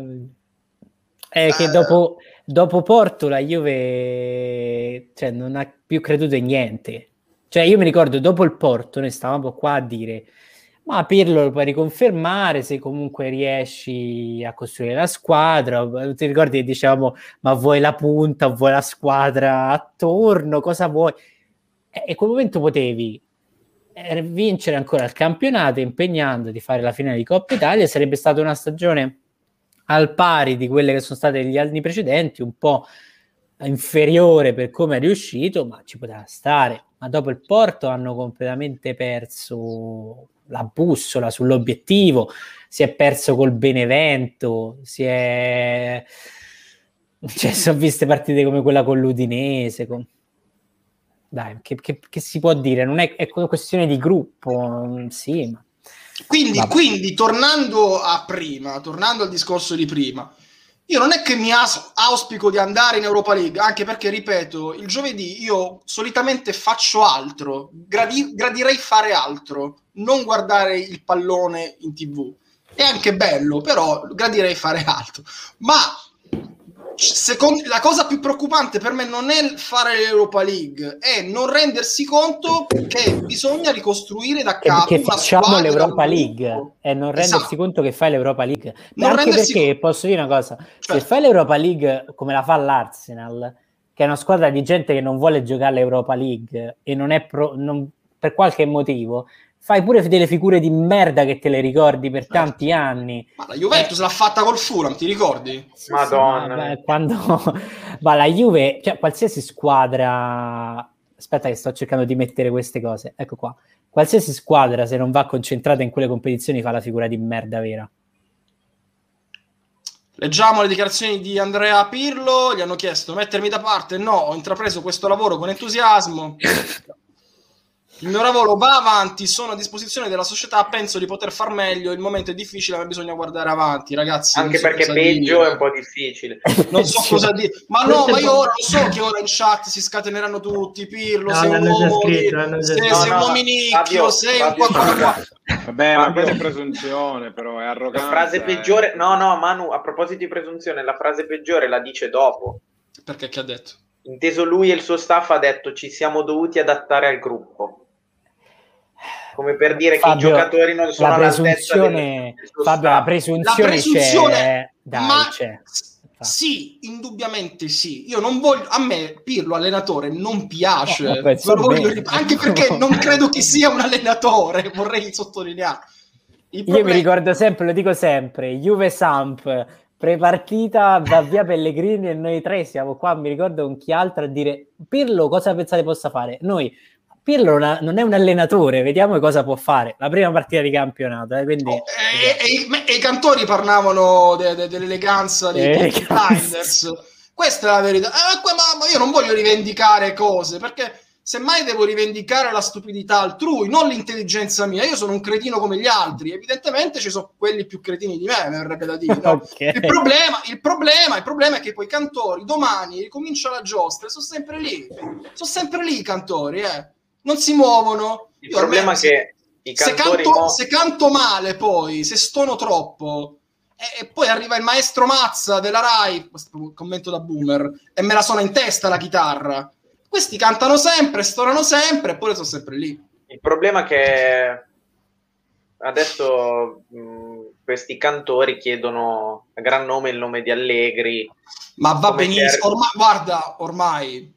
È che eh... dopo, dopo Porto la Juve cioè, non ha più creduto in niente. Cioè io mi ricordo, dopo il Porto, noi stavamo qua a dire ma Pirlo lo puoi riconfermare se comunque riesci a costruire la squadra. Ti ricordi che dicevamo, ma vuoi la punta, vuoi la squadra attorno, cosa vuoi? E in quel momento potevi eh, vincere ancora il campionato impegnando di fare la finale di Coppa Italia, sarebbe stata una stagione al pari di quelle che sono state gli anni precedenti, un po' inferiore per come è riuscito, ma ci poteva stare ma dopo il Porto hanno completamente perso la bussola sull'obiettivo, si è perso col Benevento, si è... [LAUGHS] Cioè, sono viste partite come quella con l'Udinese. Con... Dai, che, che, che, si può dire? Non è, è questione di gruppo, sì, ma... Quindi, quindi, tornando a prima, tornando al discorso di prima, io non è che mi as- auspico di andare in Europa League, anche perché, ripeto, il giovedì io solitamente faccio altro, gradi- gradirei fare altro, non guardare il pallone in tv. È anche bello, però gradirei fare [LAUGHS] altro. Ma Secondo, la cosa più preoccupante per me non è fare l'Europa League, è non rendersi conto che bisogna ricostruire da capo. Che, facciamo l'Europa League e non rendersi esatto. conto che fai l'Europa League. Non anche perché conto. posso dire una cosa: cioè. se fai l'Europa League come la fa l'Arsenal, che è una squadra di gente che non vuole giocare l'Europa League e non è pro, non, per qualche motivo, fai pure delle figure di merda che te le ricordi per certo. tanti anni. Ma la Juventus eh. l'ha fatta col Fulham, ti ricordi? Sì, Madonna. Sì, [LAUGHS] ma, quando... ma la Juve, cioè qualsiasi squadra... Aspetta che sto cercando di mettere queste cose. Ecco qua. Qualsiasi squadra, se non va concentrata in quelle competizioni, fa la figura di merda vera. Leggiamo le dichiarazioni di Andrea Pirlo, gli hanno chiesto mettermi da parte, no, ho intrapreso questo lavoro con entusiasmo. [LAUGHS] Il mio lavoro va avanti, sono a disposizione della società, penso di poter far meglio, il momento è difficile, ma bisogna guardare avanti, ragazzi. Anche so perché peggio dire. è un po' difficile. [LAUGHS] Non so cosa dire. Ma no, ma io ora lo so [LAUGHS] che ora in chat si scateneranno tutti, Pirlo, no, sei un uomo, scritto, sei, no, sei no, un uominicchio, sei Fabio, un po' Vabbè, ma questa è presunzione, però è arroganza. La frase peggiore, no, no, Manu, a proposito di presunzione, la frase peggiore la dice dopo. Perché che ha detto? Inteso lui e il suo staff ha detto ci siamo dovuti adattare al gruppo come per dire Fabio, che i giocatori non sono la presunzione, Fabio, la presunzione, la presunzione c'è, dai, ma c'è. Sì, indubbiamente sì. Io non voglio, a me Pirlo allenatore non piace, no, voglio, anche perché [LAUGHS] non credo che sia un allenatore, vorrei sottolineare. Problema... Io mi ricordo sempre, lo dico sempre, Juve Samp, pre-partita va via Pellegrini e noi tre siamo qua, mi ricordo con chi altro a dire Pirlo cosa pensate possa fare? Noi Pirlo non è un allenatore, vediamo cosa può fare. La prima partita di campionato. Eh, quindi... oh, e, e, e, i cantori parlavano de, de, dell'eleganza dei [LAUGHS] Blinders. Questa è la verità. Eh, ma io non voglio rivendicare cose perché semmai devo rivendicare la stupidità altrui, non l'intelligenza mia. Io sono un cretino come gli altri. Evidentemente ci sono quelli più cretini di me, mi verrebbe da dire. No? [LAUGHS] okay. il, problema, il, problema, il problema è che poi i cantori domani ricomincia la giostra e sono sempre lì. Sono sempre lì i cantori, eh non si muovono. Il Io problema è che i se canto, mo... se canto male poi, se stono troppo, e, e, poi arriva il maestro Mazza della Rai, commento da boomer, e me la suona in testa la chitarra. Questi cantano sempre, stonano sempre, e poi sono sempre lì. Il problema è che adesso mh, questi cantori chiedono a gran nome il nome di Allegri. Ma va benissimo, ormai, guarda, ormai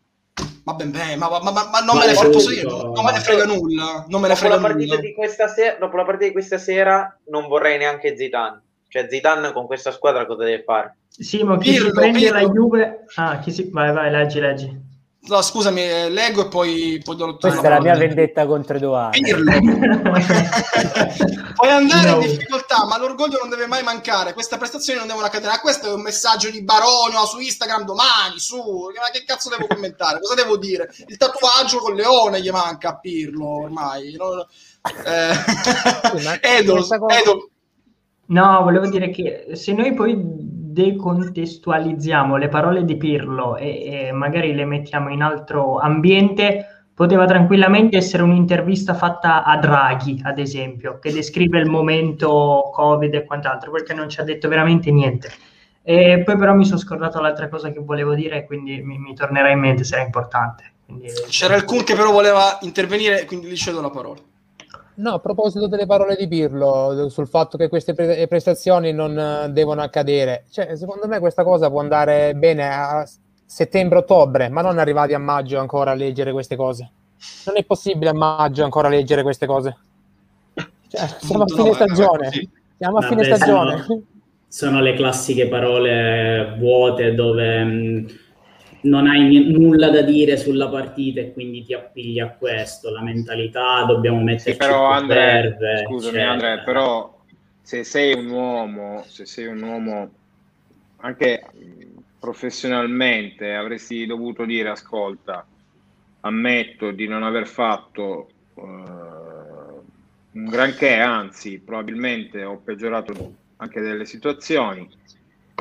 ma ben bene, ma, ma, ma, ma non, me ne frega, dire, non me ne frega nulla. Non me ne frega dopo, la nulla. Di questa sera, dopo la partita di questa sera non vorrei neanche Zidane. Cioè Zidane con questa squadra cosa deve fare? Sì, ma chi Pirlo, si prende Pirlo. la Juve... Ah, chi si... Vai, vai, leggi, leggi. No, scusami, eh, leggo e poi, poi do Questa è la mia vendetta contro Edoardo. Puoi andare no. in difficoltà, ma l'orgoglio non deve mai mancare. Questa prestazione non devono accadere. Questo è un messaggio di Baronio su Instagram domani, su. Ma che cazzo devo commentare? Cosa devo dire? Il tatuaggio con Leone gli manca a Pirlo ormai. No, eh... Edo, Edo. No, volevo dire che se noi poi decontestualizziamo le parole di Pirlo e, e, magari le mettiamo in altro ambiente, poteva tranquillamente essere un'intervista fatta a Draghi, ad esempio, che descrive il momento Covid e quant'altro, perché non ci ha detto veramente niente. E poi però mi sono scordato l'altra cosa che volevo dire, quindi mi, mi tornerà in mente, sarà importante. Quindi... C'era alcun che però voleva intervenire, quindi gli cedo la parola. No, a proposito delle parole di Pirlo sul fatto che queste pre- prestazioni non uh, devono accadere, cioè, secondo me questa cosa può andare bene a settembre-ottobre, ma non arrivati a maggio ancora a leggere queste cose. Non è possibile a maggio ancora leggere queste cose. Cioè, [LAUGHS] siamo a fine stagione. Siamo a fine stagione. Sono, sono, le classiche parole vuote dove mh, non hai n- nulla da dire sulla partita e quindi ti appigli a questo, la mentalità, dobbiamo metterci sì, però Andrea, serve, scusami cioè, Andrea, però se sei un uomo, se sei un uomo anche professionalmente avresti dovuto dire ascolta, ammetto di non aver fatto uh, un granché, anzi probabilmente ho peggiorato anche delle situazioni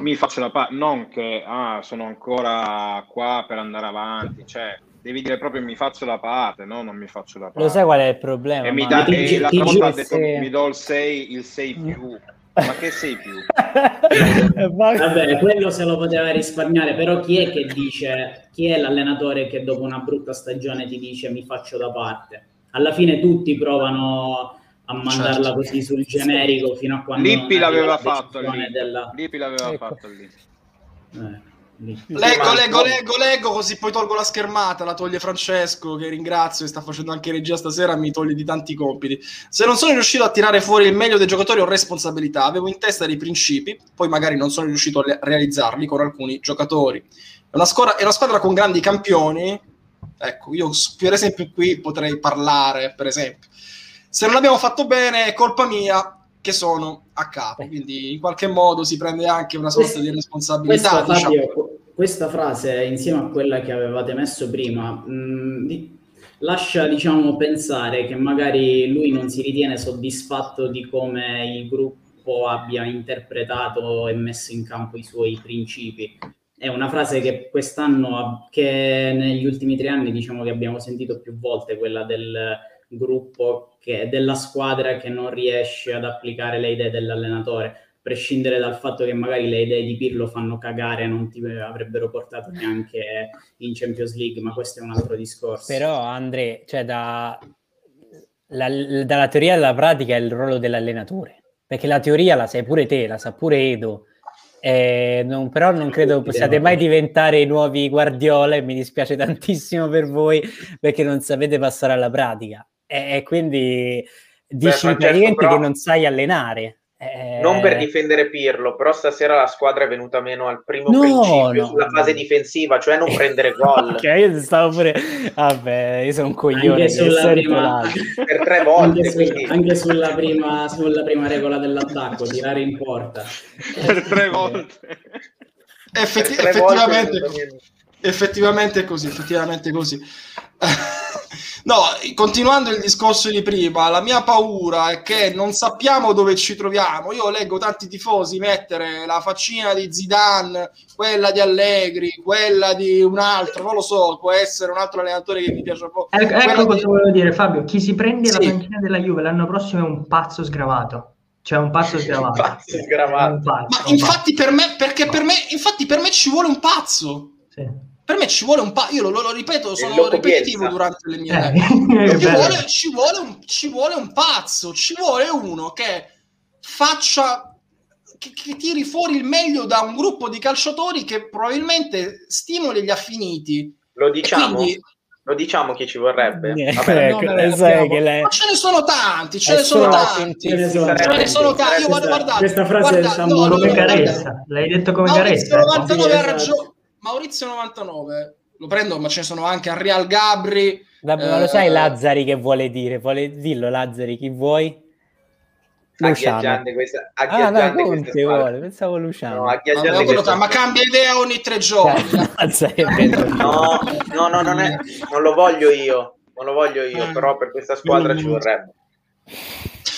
mi faccio la parte, non che ah, sono ancora qua per andare avanti, cioè devi dire proprio mi faccio la parte, no? Non mi faccio la parte. Lo sai qual è il problema? E mi dà, e ha giuro detto mi do il 6, il 6 più. Ma che 6 più? [LAUGHS] Vabbè, quello se lo poteva risparmiare, però chi è che dice, chi è l'allenatore che dopo una brutta stagione ti dice mi faccio da parte? Alla fine tutti provano a mandarla Certo. così sul generico fino a quando Lippi l'aveva la fatto lì. della... Lippi l'aveva Ecco. fatto lì. eh. Leggo, leggo, leggo, leggo, così poi tolgo la schermata, la toglie Francesco, che ringrazio e sta facendo anche regia stasera, mi toglie di tanti compiti. Se non sono riuscito a tirare fuori il meglio dei giocatori ho responsabilità, avevo in testa dei principi, poi magari non sono riuscito a le- realizzarli con alcuni giocatori. È una, squadra, è una squadra con grandi campioni, ecco, io per esempio qui potrei parlare, per esempio. Se non l'abbiamo fatto bene è colpa mia che sono a capo, quindi in qualche modo si prende anche una sorta di responsabilità. Questa, diciamo. Fabio, questa frase, insieme a quella che avevate messo prima, mh, di- lascia diciamo, pensare che magari lui non si ritiene soddisfatto di come il gruppo abbia interpretato e messo in campo i suoi principi. È una frase che quest'anno, che negli ultimi tre anni diciamo che abbiamo sentito più volte, quella del gruppo, che, della squadra che non riesce ad applicare le idee dell'allenatore prescindere dal fatto che magari le idee di Pirlo fanno cagare non ti avrebbero portato neanche in Champions League, ma questo è un altro discorso. Però Andre, cioè da, la- dalla teoria alla pratica è il ruolo dell'allenatore, perché la teoria la sai pure te, la sa pure Edo, Eh, non- però non credo possiate mai diventare i nuovi Guardiola e mi dispiace tantissimo per voi perché non sapete passare alla pratica e, quindi praticamente però- che non sai allenare. Eh, Non per difendere Pirlo, però stasera la squadra è venuta meno al primo No, principio no, sulla no. fase difensiva, cioè non prendere [LAUGHS] gol Ok, io stavo pure... Vabbè, io sono un coglione. prima, [LAUGHS] per tre volte. anche, su- quindi- anche sulla prima, sulla prima regola dell'attacco, tirare in porta. Per tre volte. Effetti- per tre volte effettivamente, effettivamente così, effettivamente è così. [LAUGHS] No, continuando il discorso di prima, la mia paura è che non sappiamo dove ci troviamo. Io leggo tanti tifosi mettere la faccina di Zidane, quella di Allegri, quella di un altro, non lo so, può essere un altro allenatore che mi piace un po'. Ecco, ecco di- cosa volevo dire, Fabio. Chi si prende la Sì. panchina della Juve l'anno prossimo è un pazzo sgravato. Cioè, un pazzo [LAUGHS] sgravato. pazzo sgravato. Un pazzo, Ma un infatti per me, perché per me, infatti per me ci vuole un pazzo. pazzo, sì. Per me ci vuole un pazzo, io lo, lo- lo ripeto, sono ripetitivo durante le mie Eh, live. [LAUGHS] è ci, vuole, ci, vuole un, ci vuole un pazzo, ci vuole uno che faccia che, che tiri fuori il meglio da un gruppo di calciatori che probabilmente stimoli gli affiniti. Lo diciamo? quindi, Lo diciamo chi ci vorrebbe? Eh, Vabbè, ecco, che lei- ma ce ne sono tanti, ce È ne sono tanti. Ce ne sono tanti. Io guarda, Questa- guardate, questa frase guardate, sta no, no, Come no. Caressa. L'hai detto come Maurizio Caressa? eh? 99 Sì, ha esatto. ragione. Maurizio 99 lo prendo, ma ce ne sono anche a Real Gabri. Vabbè, ma lo Eh, sai Lazzari che vuole dire? Vuole... Dillo Lazzari, chi vuoi? Luciano. agghiaggiante questa, Ah, no, Conte vuole, pensavo Luciano. No, quello questa ma cambia idea ogni tre giorni. [LAUGHS] Cioè, bello. No, no, no, non, è, non lo voglio io, non lo voglio io, Eh. però per questa squadra ci vorrebbe.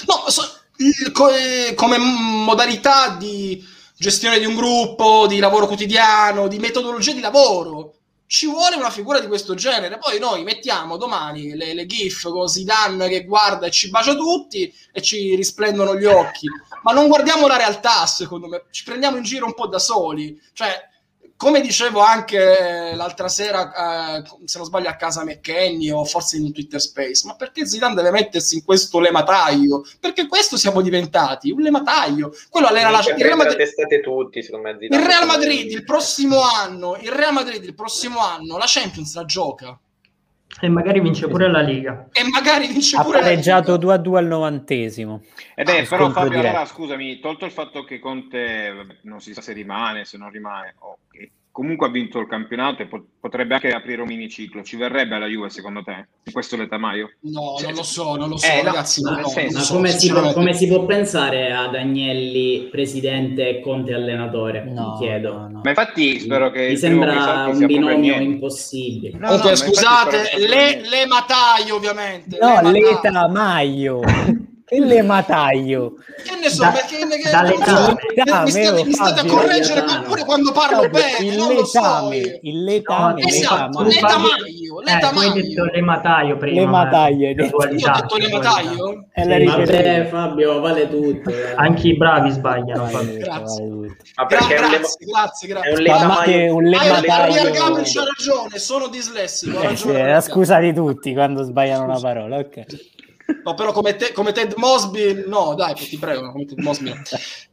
No, so- il- co- eh, come modalità di gestione di un gruppo, di lavoro quotidiano, di metodologia di lavoro. Ci vuole una figura di questo genere. Poi noi mettiamo domani le, le GIF con Zidane che guarda e ci bacia tutti e ci risplendono gli occhi. Ma non guardiamo la realtà, secondo me. Ci prendiamo in giro un po' da soli. Cioè, come dicevo anche l'altra sera, eh, se non sbaglio a casa McKenny o forse in un Twitter Space, ma perché Zidane deve mettersi in questo lemataio? Perché questo siamo diventati, un lemataio. Quello allena la, il Real Madrid, tutti, secondo me. il. Real Madrid il prossimo anno, il Real Madrid il prossimo anno, la Champions la gioca E magari vince pure la Liga. e magari vince Ha pure la pareggiato Liga. 2 a 2 al novantesimo. Ed è Ah, però Fabio, allora scusami, tolto il fatto che Conte non si sa se rimane, se non rimane, o che comunque ha vinto il campionato e potrebbe anche aprire un miniciclo. Ci verrebbe alla Juve secondo te? In questo letamaio? No, cioè, non lo so, non lo so, eh, ragazzi. No, no, no, ma so, come, si può, come, si può, pensare ad Agnelli presidente e Conte allenatore? No, mi chiedo. Ma infatti spero che... Mi sembra un binomio impossibile. Comunque, scusate, le, le Mataio ovviamente. No, l'etamaio. [LAUGHS] Che le mataio? Che ne so, da, perché ne, che, letame, mi, state, mi state a correggere pure quando parlo no, bene. Il letame, so il letame, no, esatto, letamaio, letamaio. Eh, detto le mataio prima. Le mataie. Io ho detto le mataio? Sì, vabbè, Fabio, vale tutto. Eh. Anche i bravi sbagliano. Vale, grazie. Vale Ma perché Gra- grazie, grazie, grazie. È un letamaio. Un letamaio. Gabriel c'ha ragione, sono dislessico. Eh, sì, scusate tutti quando sbagliano una parola, ok. No, però come, te, come Ted Mosby, no, dai, ti prego, come Ted Mosby.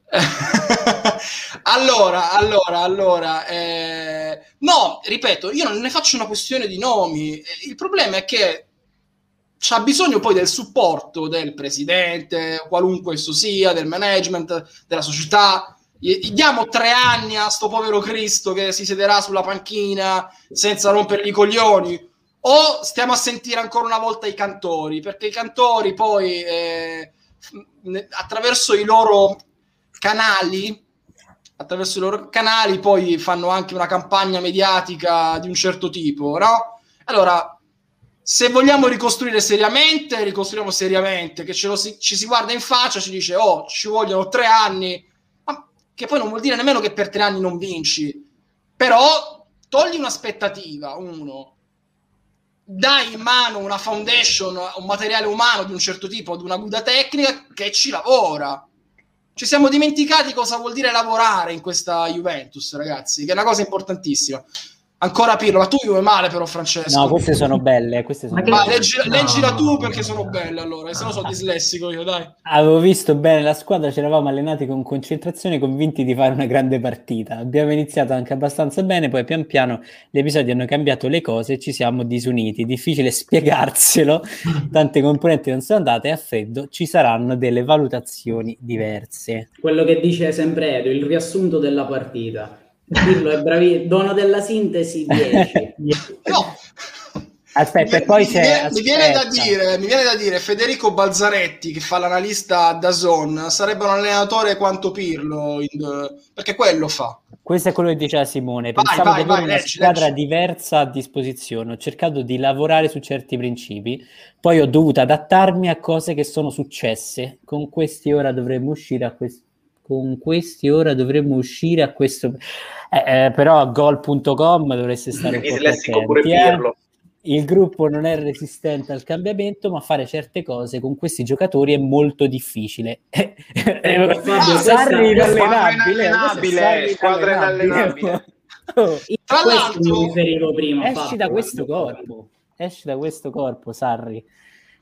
[LAUGHS] allora, allora, allora, eh... no, ripeto, io non ne faccio una questione di nomi. Il problema è che c'ha bisogno poi del supporto del presidente, qualunque esso sia, del management, della società. Diamo tre anni a sto povero Cristo che si siederà sulla panchina senza rompergli i coglioni o stiamo a sentire ancora una volta i cantori, perché i cantori poi eh, attraverso i loro canali attraverso i loro canali poi fanno anche una campagna mediatica di un certo tipo, no? Allora, se vogliamo ricostruire seriamente, ricostruiamo seriamente, che lo si, ci si guarda in faccia, ci dice, oh, ci vogliono tre anni, ma che poi non vuol dire nemmeno che per tre anni non vinci, però togli un'aspettativa, uno, dai in mano una foundation, un materiale umano di un certo tipo, ad una guida tecnica che ci lavora. Ci siamo dimenticati cosa vuol dire lavorare in questa Juventus, ragazzi, che è una cosa importantissima. Ancora Pirlo, ma tu vuoi male però Francesco. No, queste sono belle. Queste sono ma belle. Leggi, no. leggila tu perché sono belle allora, se no sono dislessico io, dai. Avevo visto bene la squadra, ci eravamo allenati con concentrazione, convinti di fare una grande partita. Abbiamo iniziato anche abbastanza bene, poi pian piano gli episodi hanno cambiato le cose e ci siamo disuniti. Difficile spiegarselo, [LAUGHS] tante componenti non sono andate e a freddo ci saranno delle valutazioni diverse. Quello che dice sempre Edo, il riassunto della partita Dirlo è bravissimo. Dono della sintesi 10. [LAUGHS] no. Aspetta, mi, poi c'è. Mi viene, da dire, mi viene da dire Federico Balzaretti che fa l'analista da Zon sarebbe un allenatore quanto Pirlo, in, perché quello fa. Questo è quello che diceva Simone. Pensavo vai, vai, di avere una leggi, squadra leggi. diversa a disposizione. Ho cercato di lavorare su certi principi, poi ho dovuto adattarmi a cose che sono successe. Con questi ora dovremmo uscire a questo con questi ora dovremmo uscire a questo eh, eh, però a gol.com dovreste stare un po' attenti eh. il gruppo non è resistente al cambiamento ma fare certe cose con questi giocatori è molto difficile. [LAUGHS] Eh, Fabio, Sarri inallenabile squadra inallenabile. oh, questo mi riferivo prima esci Fabio. da questo corpo. Esci da questo corpo Sarri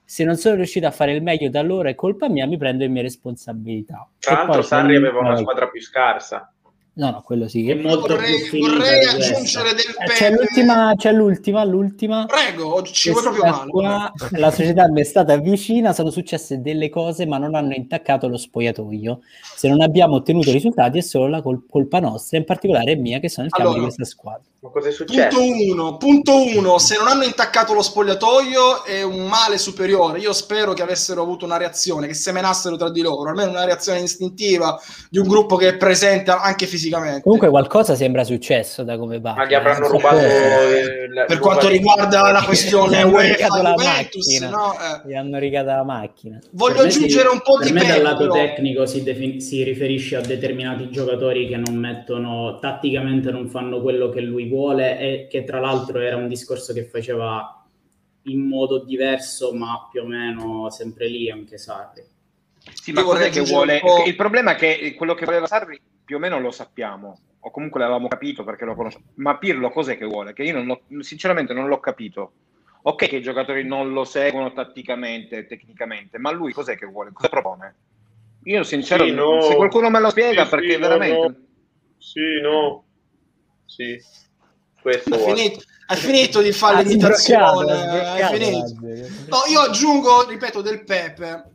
se non sono riuscito a fare il meglio da allora è colpa mia, mi prendo le mie responsabilità. Tra l'altro Sarri aveva una squadra più scarsa. No, no, quello sì. È molto vorrei, più finita vorrei aggiungere del eh, C'è l'ultima, c'è l'ultima, l'ultima. Prego, ci vuoi proprio male. Qua, la società mi è stata vicina, sono successe delle cose, ma non hanno intaccato lo spogliatoio. Se non abbiamo ottenuto risultati è solo la col- colpa nostra, in particolare mia, che sono il capo allora, di questa squadra. Ma cosa è successo? Punto uno, punto uno, se non hanno intaccato lo spogliatoio è un male superiore. Io spero che avessero avuto una reazione, che semenassero tra di loro, almeno una reazione istintiva di un gruppo che è presente anche fisicamente fisicamente. Comunque qualcosa sembra successo da come va. Ma gli avranno rubato il, per quanto riguarda la questione UEFA la Juventus, no? eh. Gli hanno rigato la macchina. Voglio per aggiungere si, un po' di Per me dal lato tecnico si, defin- si riferisce a determinati giocatori che non mettono tatticamente non fanno quello che lui vuole e che tra l'altro era un discorso che faceva in modo diverso, ma più o meno sempre lì anche Sarri. Sì, ma cos'è che vuole? Il problema è che quello che voleva Sarri più o meno lo sappiamo, o comunque l'avevamo capito perché lo conosciamo. Ma Pirlo cos'è che vuole? Che io non l'ho, sinceramente non l'ho capito. Ok che i giocatori non lo seguono tatticamente, tecnicamente, ma lui cos'è che vuole? Cosa propone? Io sinceramente, sì, no. se qualcuno me lo spiega, sì, perché sì, veramente... No, no. Sì, no. Sì. Questo hai finito, hai finito di fare ah, l'imitazione. No, io aggiungo, ripeto, del Pepe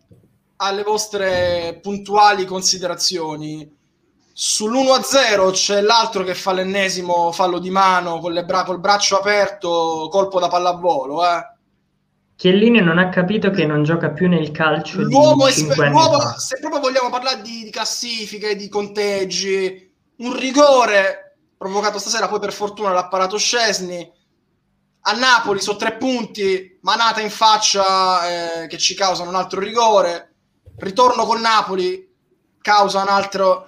alle vostre puntuali considerazioni Sull'1-0 c'è l'altro che fa l'ennesimo fallo di mano con le bra- col braccio aperto, colpo da pallavolo. Eh. Chiellini non ha capito che non gioca più nel calcio L'uomo, esper- 5 anni l'uomo- se proprio vogliamo parlare di, di classifiche, di conteggi, un rigore provocato stasera, poi per fortuna l'ha parato Scesni. A Napoli sono tre punti, manata in faccia eh, che ci causano un altro rigore. Ritorno con Napoli causa un altro.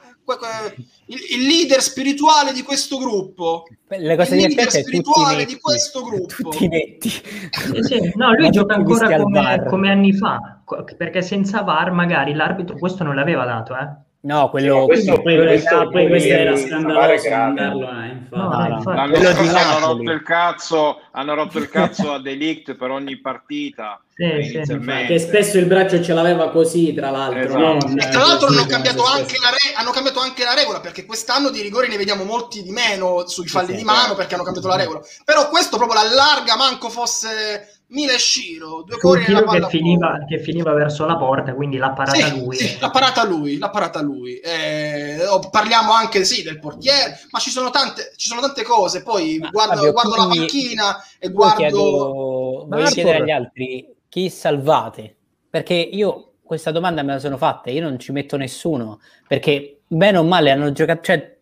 Il, il leader spirituale di questo gruppo, Le cose il leader spirituale netti. di questo gruppo. Tutti netti. Sì, sì. No, lui Ma gioca ancora come, come anni fa, perché senza VAR magari l'arbitro questo non l'aveva dato, eh. No, quello... Questo- Poi, Questo- questo, poi questo era scandaloso mandarlo, eh, infatti. No, no, infatti. L'anno Quello di scorso hanno rotto il cazzo, hanno rotto il cazzo a Delict per ogni partita. Sì, sì. Che spesso il braccio ce l'aveva così, tra l'altro. Esatto. non, E eh, tra l'altro così hanno cambiato, re- hanno cambiato anche la regola perché quest'anno di rigori ne vediamo molti di meno sui falli sì, di mano perché hanno cambiato la regola. Però questo proprio l'allarga, manco fosse Mila e Shiro, due Fu cuori un nella tiro che finiva, che finiva verso la porta, quindi l'ha parata Sì, lui. sì, l'ha parata lui, l'ha parata lui. Eh, oh, parliamo anche sì del portiere, ma ci sono tante, ci sono tante cose. Poi Ma, guardo, Fabio, guardo la panchina e guardo. chiedo, voglio Arthur- chiedere agli altri chi salvate? Perché io questa domanda me la sono fatta, io non ci metto nessuno, perché bene o male hanno giocato, cioè,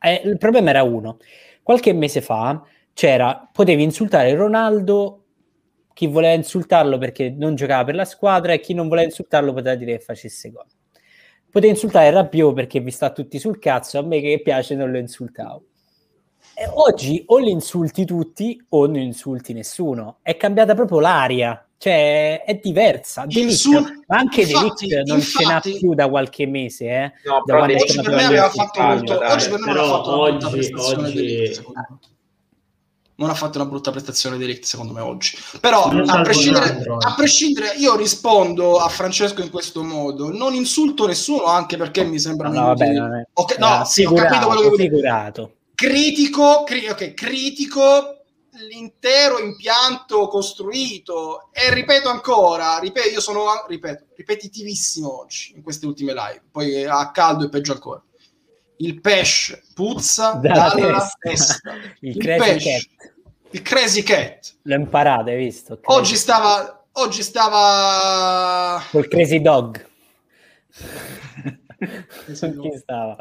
eh, il problema era uno, qualche mese fa c'era, potevi insultare Ronaldo, chi voleva insultarlo perché non giocava per la squadra e chi non voleva insultarlo poteva dire che facesse gol. Potevi insultare Rabiot perché vi sta tutti sul cazzo, a me che piace non lo insultavo. E oggi o li insulti tutti o non insulti nessuno. È cambiata proprio l'aria, cioè è diversa. Insul- ma anche infatti- Delict non ce n'ha più da qualche mese. Eh. No, Da però Oggi per me aveva fatto molto. dai. Oggi per me Però fatto oggi- oggi- me. Non ha fatto una brutta prestazione Delict, secondo me, oggi. Però, a prescindere, a prescindere, io rispondo a Francesco in questo modo. Non insulto nessuno, anche perché mi sembra No, no, vabbè, non è- Ok, no, sì, ho capito quello che figurato. critico, cri- ok, critico l'intero impianto costruito e ripeto ancora, ripeto, io sono ripeto, ripetitivissimo oggi in queste ultime live, poi a caldo è peggio ancora. Il pesce puzza [LAUGHS] Dalla dalla, testa. testa. Il Il, crazy pesce, cat. il crazy cat. L'ho imparato, hai visto? Oggi stava oggi stava Col crazy dog. Chi stava?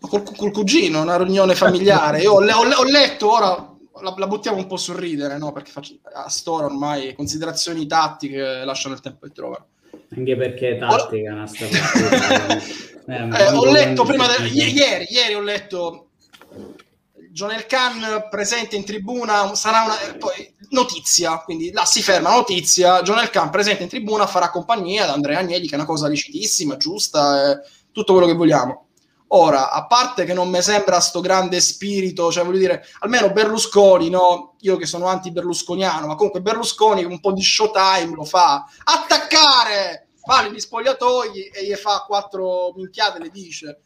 col, col cugino, una riunione familiare. Io ho, ho ho letto ora. La, la buttiamo un po' sul ridere, no? Perché faccio, a Stora ormai considerazioni tattiche lasciano il tempo che trovano. Anche perché è tattica una sta partita. [LAUGHS] Eh, Eh, ho letto prima, de- ieri, ieri ho letto Jonel Khan presente in tribuna, sarà una eh, poi, notizia, quindi là si ferma notizia, Jonel Khan presente in tribuna farà compagnia ad Andrea Agnelli, che è una cosa licitissima, giusta, eh, tutto quello che vogliamo. Ora, a parte che non mi sembra sto grande spirito, cioè voglio dire, almeno Berlusconi, no? Io che sono anti-berlusconiano, ma comunque Berlusconi con un po' di showtime lo fa. Attaccare! Va negli spogliatoi e gli fa quattro minchiate, le dice.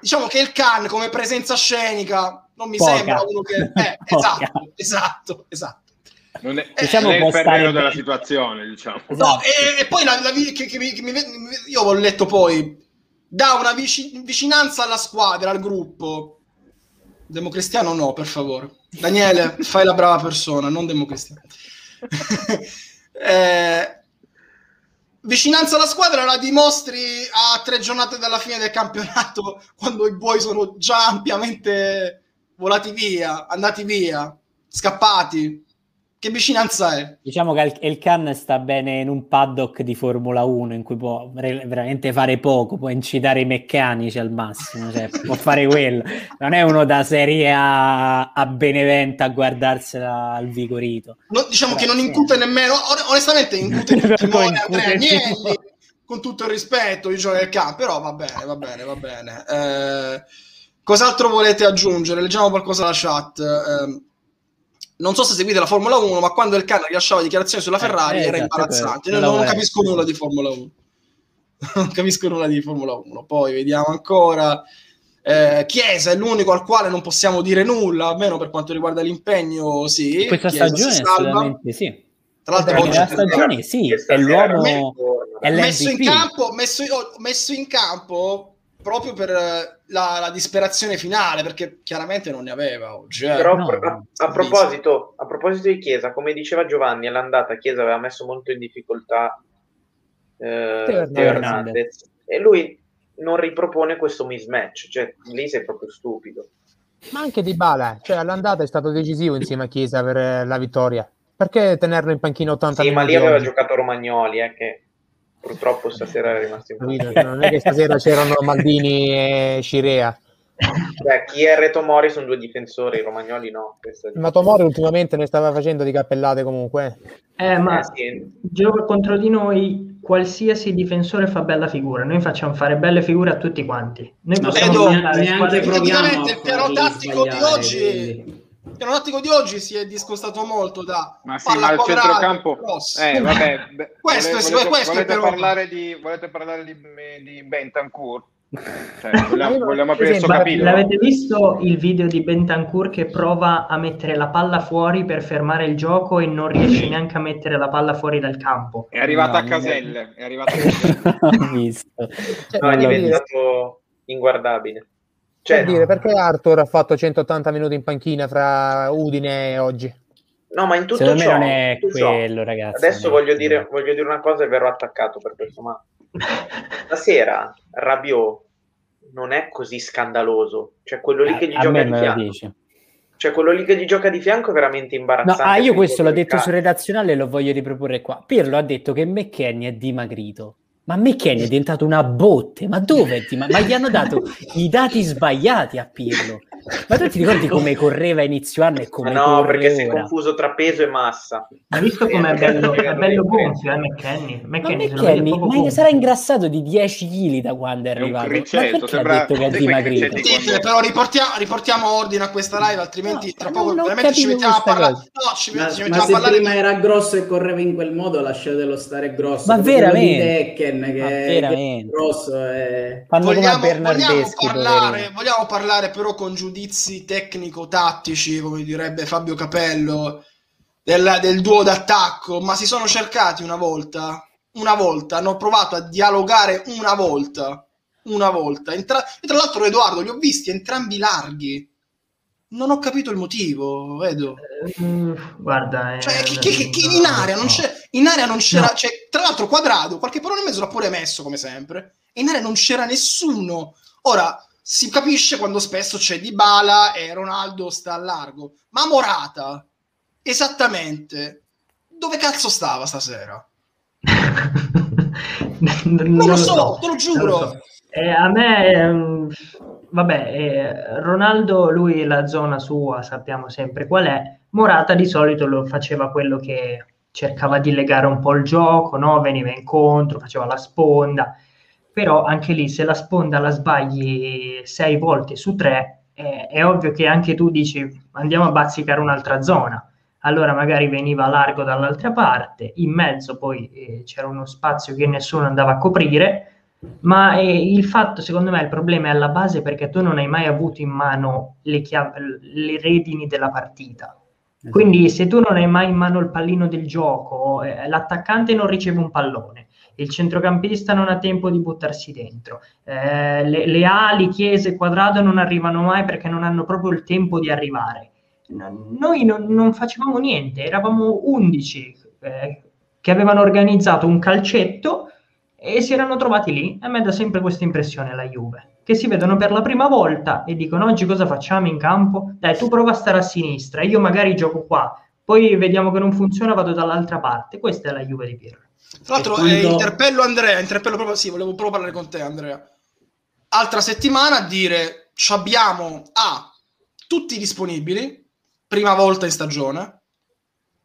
Diciamo che il Khan come presenza scenica non mi Poca. sembra uno che... [LAUGHS] Eh, esatto, esatto, esatto. Non è, Diciamo non è il Ferrero della bene. situazione, diciamo. No, Esatto. e, e poi la, la che, che che mi- io ho letto poi dà una vici- vicinanza alla squadra, al gruppo. Democristiano no, per favore. Daniele, fai la brava persona, non democristiano. [LAUGHS] Eh, vicinanza alla squadra la dimostri a tre giornate dalla fine del campionato, [LAUGHS] quando i buoi sono già ampiamente volati via, andati via, scappati. Che vicinanza è? Diciamo che il- Khan sta bene in un paddock di Formula 1 in cui può re- veramente fare poco, può incitare i meccanici al massimo, cioè [LAUGHS] può fare quello. Non è uno da serie A a Beneventa a guardarsela al vigorito. No, diciamo che non incute nemmeno, on- onestamente incute [LAUGHS] Incute Andrea Agnelli, con tutto il rispetto, di del campo, però va bene, va bene, va bene. Eh, cos'altro volete aggiungere? Leggiamo qualcosa dalla chat. Eh, non so se seguite la Formula 1, ma quando il cane rilasciava dichiarazioni sulla Ferrari eh, era esatto, imbarazzante. Io non, Non la capisco nulla di Formula 1. [LAUGHS] non capisco nulla di Formula 1. Poi vediamo ancora. Eh, Chiesa è l'unico al quale non possiamo dire nulla, almeno per quanto riguarda l'impegno, sì. Questa Chiesa stagione sì. Tra l'altro, oggi Nella stagione sì, è l'uomo, è messo in campo, messo, oh, messo in campo proprio per eh, la, la disperazione finale, perché chiaramente non ne aveva oggi. eh. Però no, a, a proposito, a proposito di Chiesa, come diceva Giovanni, all'andata Chiesa aveva messo molto in difficoltà eh, Hernandez. E lui non ripropone questo mismatch, cioè lì sei proprio stupido. Ma anche Di Bala, cioè all'andata è stato decisivo insieme a Chiesa per eh, la vittoria. Perché tenerlo in panchina 80 Sì, ma minuti? lì aveva oggi? giocato Romagnoli, eh, che purtroppo stasera è rimasto in panchina. Non è che stasera c'erano Maldini e Cirea. Beh, Chier e Tomori sono due difensori, Romagnoli no. è- Ma Tomori ultimamente ne stava facendo di cappellate comunque. Eh, ma Eh, sì. gioca contro di noi, qualsiasi difensore fa bella figura. Noi facciamo fare belle figure a tutti quanti. Noi Ma possiamo Edo, neanche proviamo il piano tattico di oggi-. Il piano tattico di oggi si è discostato molto da Ma sì, palla ma il centrocampo... Eh, vabbè, [LAUGHS] beh, Questo è- volete, volete- questo è volete però- parlare di, volete parlare di, di Bentancur? Cioè, [LAUGHS] vogliamo, vogliamo aprire Ma capitolo? l'avete visto il video di Bentancur che prova a mettere la palla fuori per fermare il gioco e non riesce neanche a mettere la palla fuori dal campo? È arrivata No, a caselle, è arrivata a caselle. [LAUGHS] Cioè, No, è diventato inguardabile. Cioè, per dire, perché Arthur ha fatto 180 minuti in panchina fra Udine e oggi? no, ma in tutto Secondo ciò, non è ciò, quello, ragazzi. Adesso è voglio dire, voglio dire una cosa e verrò attaccato per questo, ma stasera Rabiot non è così scandaloso. Cioè, quello lì che gli a gioca me di fianco. Cioè, quello lì che gli gioca di fianco è veramente No, imbarazzante. ah, io questo l'ho detto su redazionale e lo voglio riproporre qua. Pirlo ha detto che McKenny è dimagrito. Ma McKenny è diventato una botte. Ma dove dimag- Ma gli hanno dato [LAUGHS] i dati sbagliati a Pirlo. [LAUGHS] Ma tu ti ricordi come correva a inizio anno e Ma come no, perché si è confuso tra peso e massa. Hai visto com'è Eh, bello, perché è bello gonfio, eh, McKenny? Ma McKenny, vede McKenny ma gonfio. sarà ingrassato di 10 kg da quando è È un arrivato. Ma criceto, perché sembra- ha detto che è dimagrito? Sì, però riportiamo, riportiamo ordine a questa live, altrimenti No, tra poco veramente ci mettiamo a parlare. cosa. No, ci, Ma, ci ma mettiamo a se parlare prima di- era grosso e correva in quel modo, lasciatelo stare grosso. Ma veramente? Che, Ma che veramente? è grosso e... Come a Vogliamo, parlare, vogliamo parlare però con giudizi tecnico-tattici, come direbbe Fabio Capello, del, del duo d'attacco, ma si sono cercati una volta, una volta, hanno provato a dialogare una volta, una volta. E tra, e tra l'altro Edoardo, li ho visti entrambi larghi. Non ho capito il motivo, vedo. Mm, guarda, Cioè, eh, che- che no, in, area non no. c'è, in area non c'era, No. cioè, tra l'altro quadrato, qualche parola in mezzo l'ha pure messo come sempre, e in area non c'era nessuno. Ora, si capisce quando spesso c'è Dybala e Ronaldo sta a largo, ma Morata, esattamente, dove cazzo stava stasera? [LAUGHS] non, lo so, te lo giuro. non lo so. Eh, a me, ehm, vabbè, eh, Ronaldo, lui la zona sua sappiamo sempre qual è. Morata di solito lo faceva quello che cercava di legare un po' il gioco, no? veniva incontro, faceva la sponda. Però anche lì, se la sponda la sbagli sei volte su tre, eh, è ovvio che anche tu dici andiamo a bazzicare un'altra zona allora magari veniva largo dall'altra parte, in mezzo poi eh, c'era uno spazio che nessuno andava a coprire, ma eh, il fatto, secondo me, il problema è alla base perché tu non hai mai avuto in mano le, chiav- le redini della partita. Quindi se tu non hai mai in mano il pallino del gioco, eh, l'attaccante non riceve un pallone, il centrocampista non ha tempo di buttarsi dentro, eh, le, le ali, chiese, quadrato non arrivano mai perché non hanno proprio il tempo di arrivare noi non, non, facevamo niente, eravamo 11 eh, che avevano organizzato un calcetto e si erano trovati lì. A me dà sempre questa impressione la Juve, che si vedono per la prima volta e dicono oggi cosa facciamo in campo? Dai, tu prova a stare a sinistra, io magari gioco qua, poi vediamo che non funziona, vado dall'altra parte. Questa è la Juve di Pirlo. Tra l'altro, quando... eh, interpello Andrea, interpello proprio, sì, volevo proprio parlare con te Andrea. Altra settimana a dire, abbiamo A, tutti disponibili, prima volta in stagione.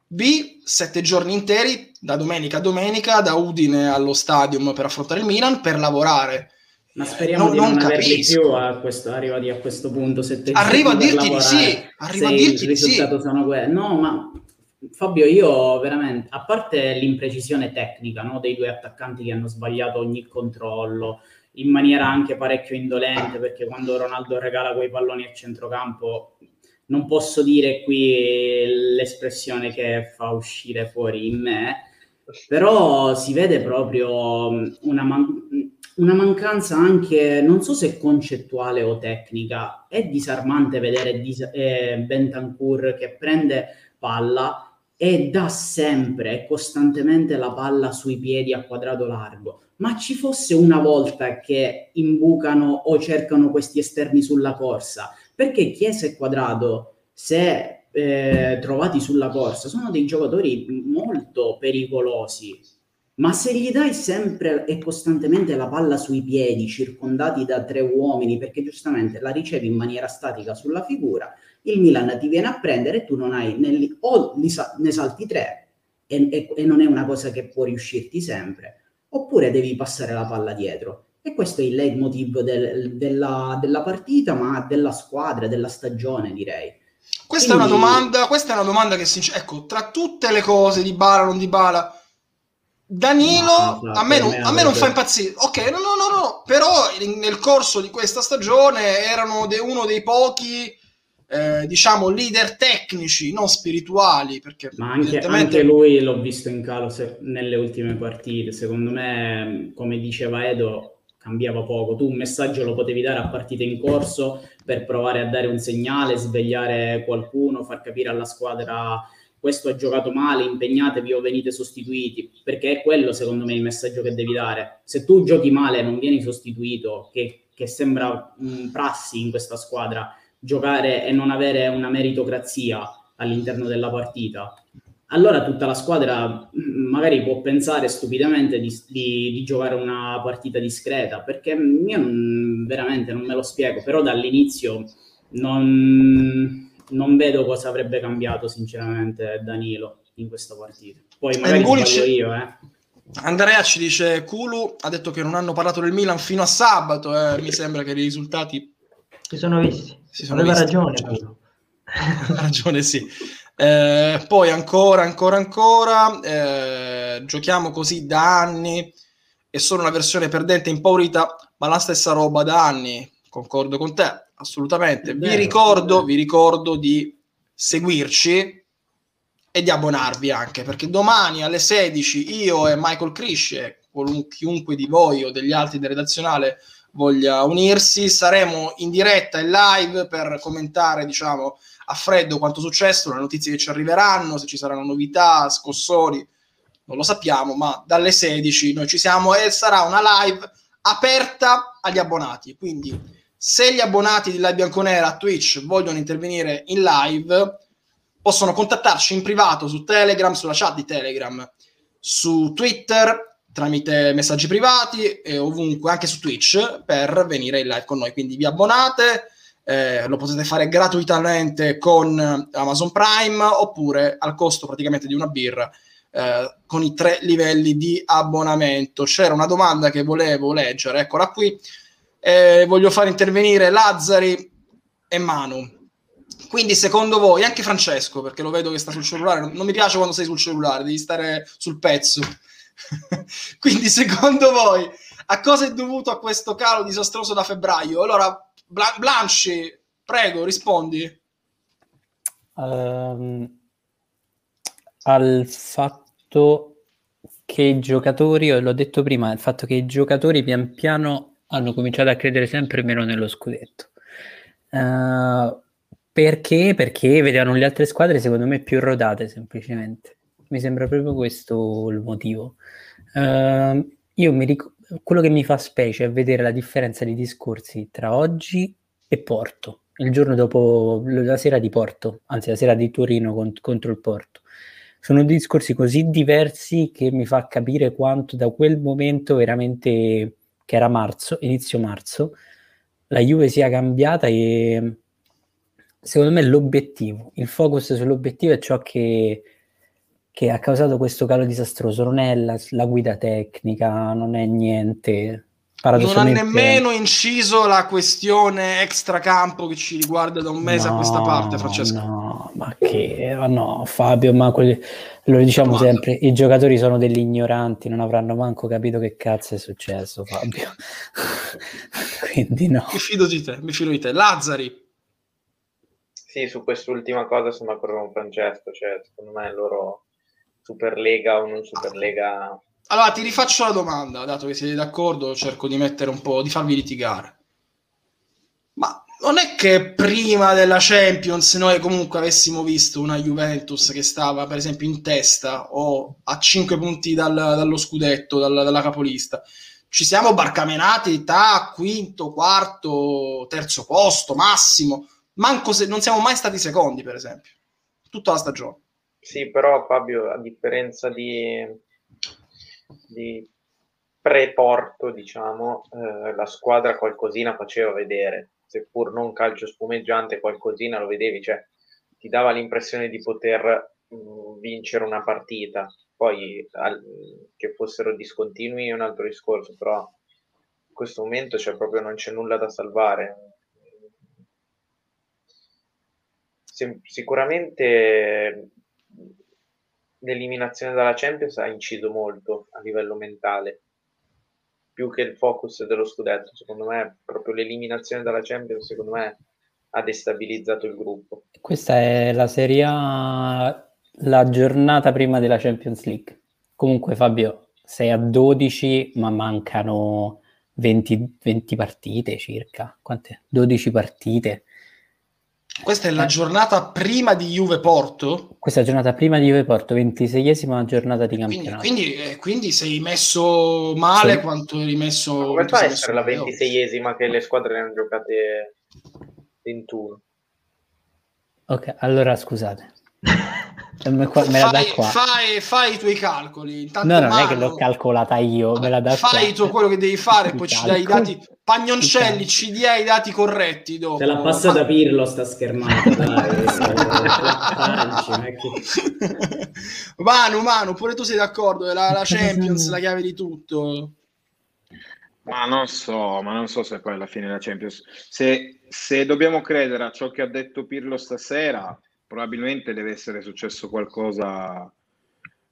B, sette giorni interi, da domenica a domenica, da Udine allo stadium per affrontare il Milan, per lavorare. Ma speriamo non, di non, non averli più a questo, arrivati a questo punto. Sette arrivo a dirti di sì, arrivo a dirti di sì. Sono que- no, ma Fabio, io veramente, a parte l'imprecisione tecnica no, dei due attaccanti che hanno sbagliato ogni controllo, in maniera anche parecchio indolente, perché quando Ronaldo regala quei palloni a centrocampo non posso dire qui l'espressione che fa uscire fuori in me, però si vede proprio mm, una, man- una, mancanza anche, non so se concettuale o tecnica, è disarmante vedere dis- eh, Bentancur che prende palla e dà sempre e costantemente la palla sui piedi a quadrato largo. Ma ci fosse una volta che imbucano o cercano questi esterni sulla corsa, perché Chiesa e Quadrado, se eh, trovati sulla corsa, sono dei giocatori molto pericolosi. Ma se gli dai sempre e costantemente la palla sui piedi, circondati da tre uomini, perché giustamente la ricevi in maniera statica sulla figura, il Milan ti viene a prendere e tu non hai né, o ne salti tre e, e, e, non è una cosa che può riuscirti sempre, oppure devi passare la palla dietro. E questo è il leitmotiv del, della, della, partita, ma della squadra, della stagione, direi. Questa, Quindi... è, una domanda, questa è una domanda che, sincer- ecco, tra tutte le cose di Bala, non di Bala, Danilo no, a me, non, a me non fa impazzire. Ok, no, no, no, no, però nel corso di questa stagione erano de, uno dei pochi eh, diciamo leader tecnici, non spirituali. Perché Ma anche, evidentemente... anche lui l'ho visto in calo se, nelle ultime partite. Secondo me, come diceva Edo, cambiava poco. Tu un messaggio lo potevi dare a partite in corso per provare a dare un segnale, svegliare qualcuno, far capire alla squadra questo ha giocato male, impegnatevi o venite sostituiti, perché è quello secondo me il messaggio che devi dare. Se tu giochi male e non vieni sostituito, che, che sembra un prassi in questa squadra, giocare e non avere una meritocrazia all'interno della partita, allora tutta la squadra mm, magari può pensare stupidamente di, di, di giocare una partita discreta, perché io veramente non me lo spiego, però dall'inizio non, non vedo cosa avrebbe cambiato sinceramente Danilo in questa partita. Poi magari sbaglio io, eh. Andrea ci dice Kulu ha detto che non hanno parlato del Milan fino a sabato, eh. mi sembra che i risultati si sono visti. Si sono Aveva visti, ragione. Certo. [LAUGHS] Ragione, sì. Eh, poi ancora, ancora, ancora, eh, giochiamo così da anni, è solo una versione perdente impaurita, ma la stessa roba da anni, concordo con te, assolutamente. Vero, vi, ricordo, vi ricordo di seguirci e di abbonarvi anche, perché domani alle 16 io e Michael Crisce, chiunque di voi o degli altri del redazionale, voglia unirsi. Saremo in diretta e live per commentare, diciamo, a freddo quanto è successo, le notizie che ci arriveranno, se ci saranno novità, scossoni, non lo sappiamo, ma dalle 16 noi ci siamo e sarà una live aperta agli abbonati. Quindi, se gli abbonati di Live Bianconera a Twitch vogliono intervenire in live, possono contattarci in privato su Telegram, sulla chat di Telegram, su Twitter tramite messaggi privati e ovunque, anche su Twitch, per venire in live con noi. Quindi vi abbonate, eh, lo potete fare gratuitamente con Amazon Prime oppure al costo praticamente di una birra eh, con i tre livelli di abbonamento. C'era una domanda che volevo leggere, eccola qui. Eh, voglio far intervenire Lazzari e Manu. Quindi, secondo voi, anche Francesco, perché lo vedo che sta sul cellulare, non mi piace quando sei sul cellulare, devi stare sul pezzo. [LAUGHS] Quindi, secondo voi, a cosa è dovuto a questo calo disastroso da febbraio? Allora, Bla- Blanche, prego, rispondi. Um, al fatto che i giocatori, l'ho detto prima, il fatto che i giocatori pian piano hanno cominciato a credere sempre meno nello scudetto. Uh, perché? Perché vedevano le altre squadre, secondo me, più rodate semplicemente. Mi sembra proprio questo il motivo. Uh, io mi ric- quello che mi fa specie è vedere la differenza di discorsi tra oggi e Porto, il giorno dopo la sera di Porto, anzi la sera di Torino cont- contro il Porto. Sono discorsi così diversi che mi fa capire quanto da quel momento veramente, che era marzo, inizio marzo, la Juve sia cambiata e secondo me l'obiettivo, il focus sull'obiettivo è ciò che che ha causato questo calo disastroso non è la, la guida tecnica, non è niente. Non ha nemmeno inciso la questione extracampo che ci riguarda da un mese no, a questa parte, Francesco. No, ma che no, Fabio, ma quelli, lo diciamo Guarda. sempre: i giocatori sono degli ignoranti, non avranno manco capito che cazzo è successo, Fabio. [LAUGHS] Quindi no. Mi fido di te, mi fido di te. Lazzari. Sì, su quest'ultima cosa sono d'accordo con Francesco, cioè secondo me loro Superlega o non Superlega. Allora ti rifaccio la domanda, dato che siete d'accordo, cerco di mettere un po', di farvi litigare. Ma non è che prima della Champions noi comunque avessimo visto una Juventus che stava per esempio in testa o a 5 punti dal, dallo scudetto, dal, dalla capolista. Ci siamo barcamenati da quinto, quarto, terzo posto, massimo. Manco se non siamo mai stati secondi, per esempio, tutta la stagione. Sì, però Fabio, a differenza di, di pre-porto, diciamo, eh, la squadra qualcosina faceva vedere seppur non calcio spumeggiante, qualcosina lo vedevi, cioè ti dava l'impressione di poter mh, mm, vincere una partita. Poi al, che fossero discontinui è un altro discorso, però in questo momento cioè, proprio non c'è nulla da salvare. Sicuramente l'eliminazione dalla Champions ha inciso molto a livello mentale più che il focus dello scudetto. Secondo me, proprio l'eliminazione dalla Champions, secondo me, ha destabilizzato il gruppo. Questa è la Serie A, la giornata prima della Champions League. Comunque, Fabio, sei a 12, ma mancano 20, 20 partite circa. Quante? 12 partite. Questa è la giornata prima di Juve Porto? Questa è la giornata prima di Juve Porto, 26esima giornata di campionato. Quindi, quindi, eh, quindi sei messo male sì. quanto eri messo... Ma come fa a essere la 26esima che le squadre ne hanno giocate 21? Ok, allora scusate. Me, qua, me fai, fai, fai, i tuoi calcoli. Intanto no, non mano, è che l'ho calcolata io, me la Fai tu quello che devi fare, poi ci dai i dati. Pagnoncelli, ci dia i dati corretti dopo. Te l'ha passata Pirlo sta schermata, dai. [LAUGHS] [LAUGHS] Manu, Manu, pure tu sei d'accordo, la, la Champions, la chiave di tutto. Ma non so, ma non so se poi alla fine la Champions... Se, se dobbiamo credere a ciò che ha detto Pirlo stasera probabilmente deve essere successo qualcosa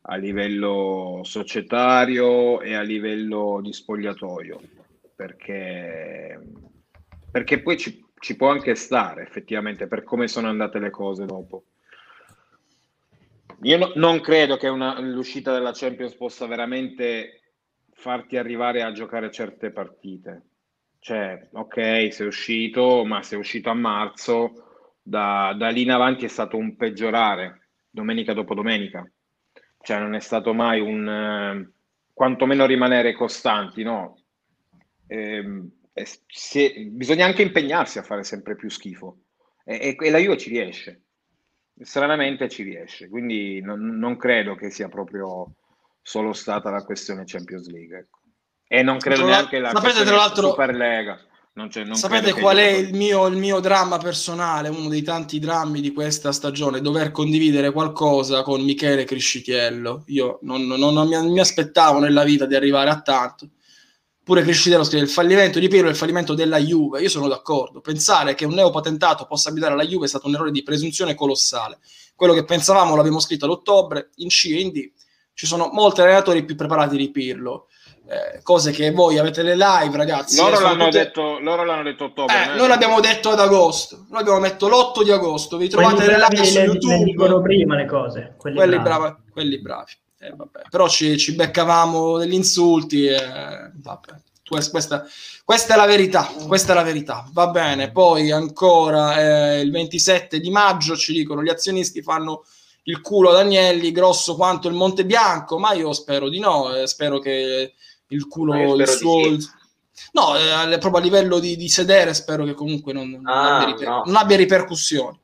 a livello societario e a livello di spogliatoio, perché, perché poi ci, ci può anche stare effettivamente per come sono andate le cose dopo. Io no, non credo che una, l'uscita della Champions possa veramente farti arrivare a giocare certe partite. Cioè, ok, sei uscito, ma sei uscito a marzo, da, da lì in avanti è stato un peggiorare domenica dopo domenica, cioè non è stato mai un eh, quantomeno rimanere costanti, no? Eh, se, bisogna anche impegnarsi a fare sempre più schifo e, e, e, la Juve ci riesce, stranamente ci riesce, quindi non, non, credo che sia proprio solo stata la questione Champions League. Ecco. E non credo tra neanche la sapete, tra l'altro, Superlega. Non c'è, non Sapete qual è il mio, il mio, dramma personale, uno dei tanti drammi di questa stagione? Dover condividere qualcosa con Michele Criscitiello. Io non, non, mi, non, mi, aspettavo nella vita di arrivare a tanto. Pure Criscitiello scrive il fallimento di Pirlo è il fallimento della Juve. Io sono d'accordo. Pensare che un neopatentato possa abitare alla Juve è stato un errore di presunzione colossale. Quello che pensavamo l'abbiamo scritto ad ottobre, in C e in D. Ci sono molti allenatori più preparati di Pirlo eh, cose che voi avete le live, ragazzi. Loro, l'hanno, tutte... detto, loro l'hanno detto ottobre. Eh, noi l'abbiamo detto ad agosto. Noi abbiamo detto l'8 di agosto. Vi trovate quelli le live su YouTube. Le dicono prima le cose. Quelli, quelli bravi. bravi. Quelli bravi. Eh, Però ci, ci, beccavamo degli insulti. E... Questa, questa, è la verità. Questa è la verità. Va bene. Poi ancora eh, il 27 di maggio ci dicono gli azionisti fanno il culo ad Agnelli grosso quanto il Monte Bianco, ma io spero di no. Eh, spero che il culo, il suo... Sì. No, eh, proprio a livello di, di, sedere spero che comunque non, non, ah, abbia, riper- no. non abbia, ripercussioni.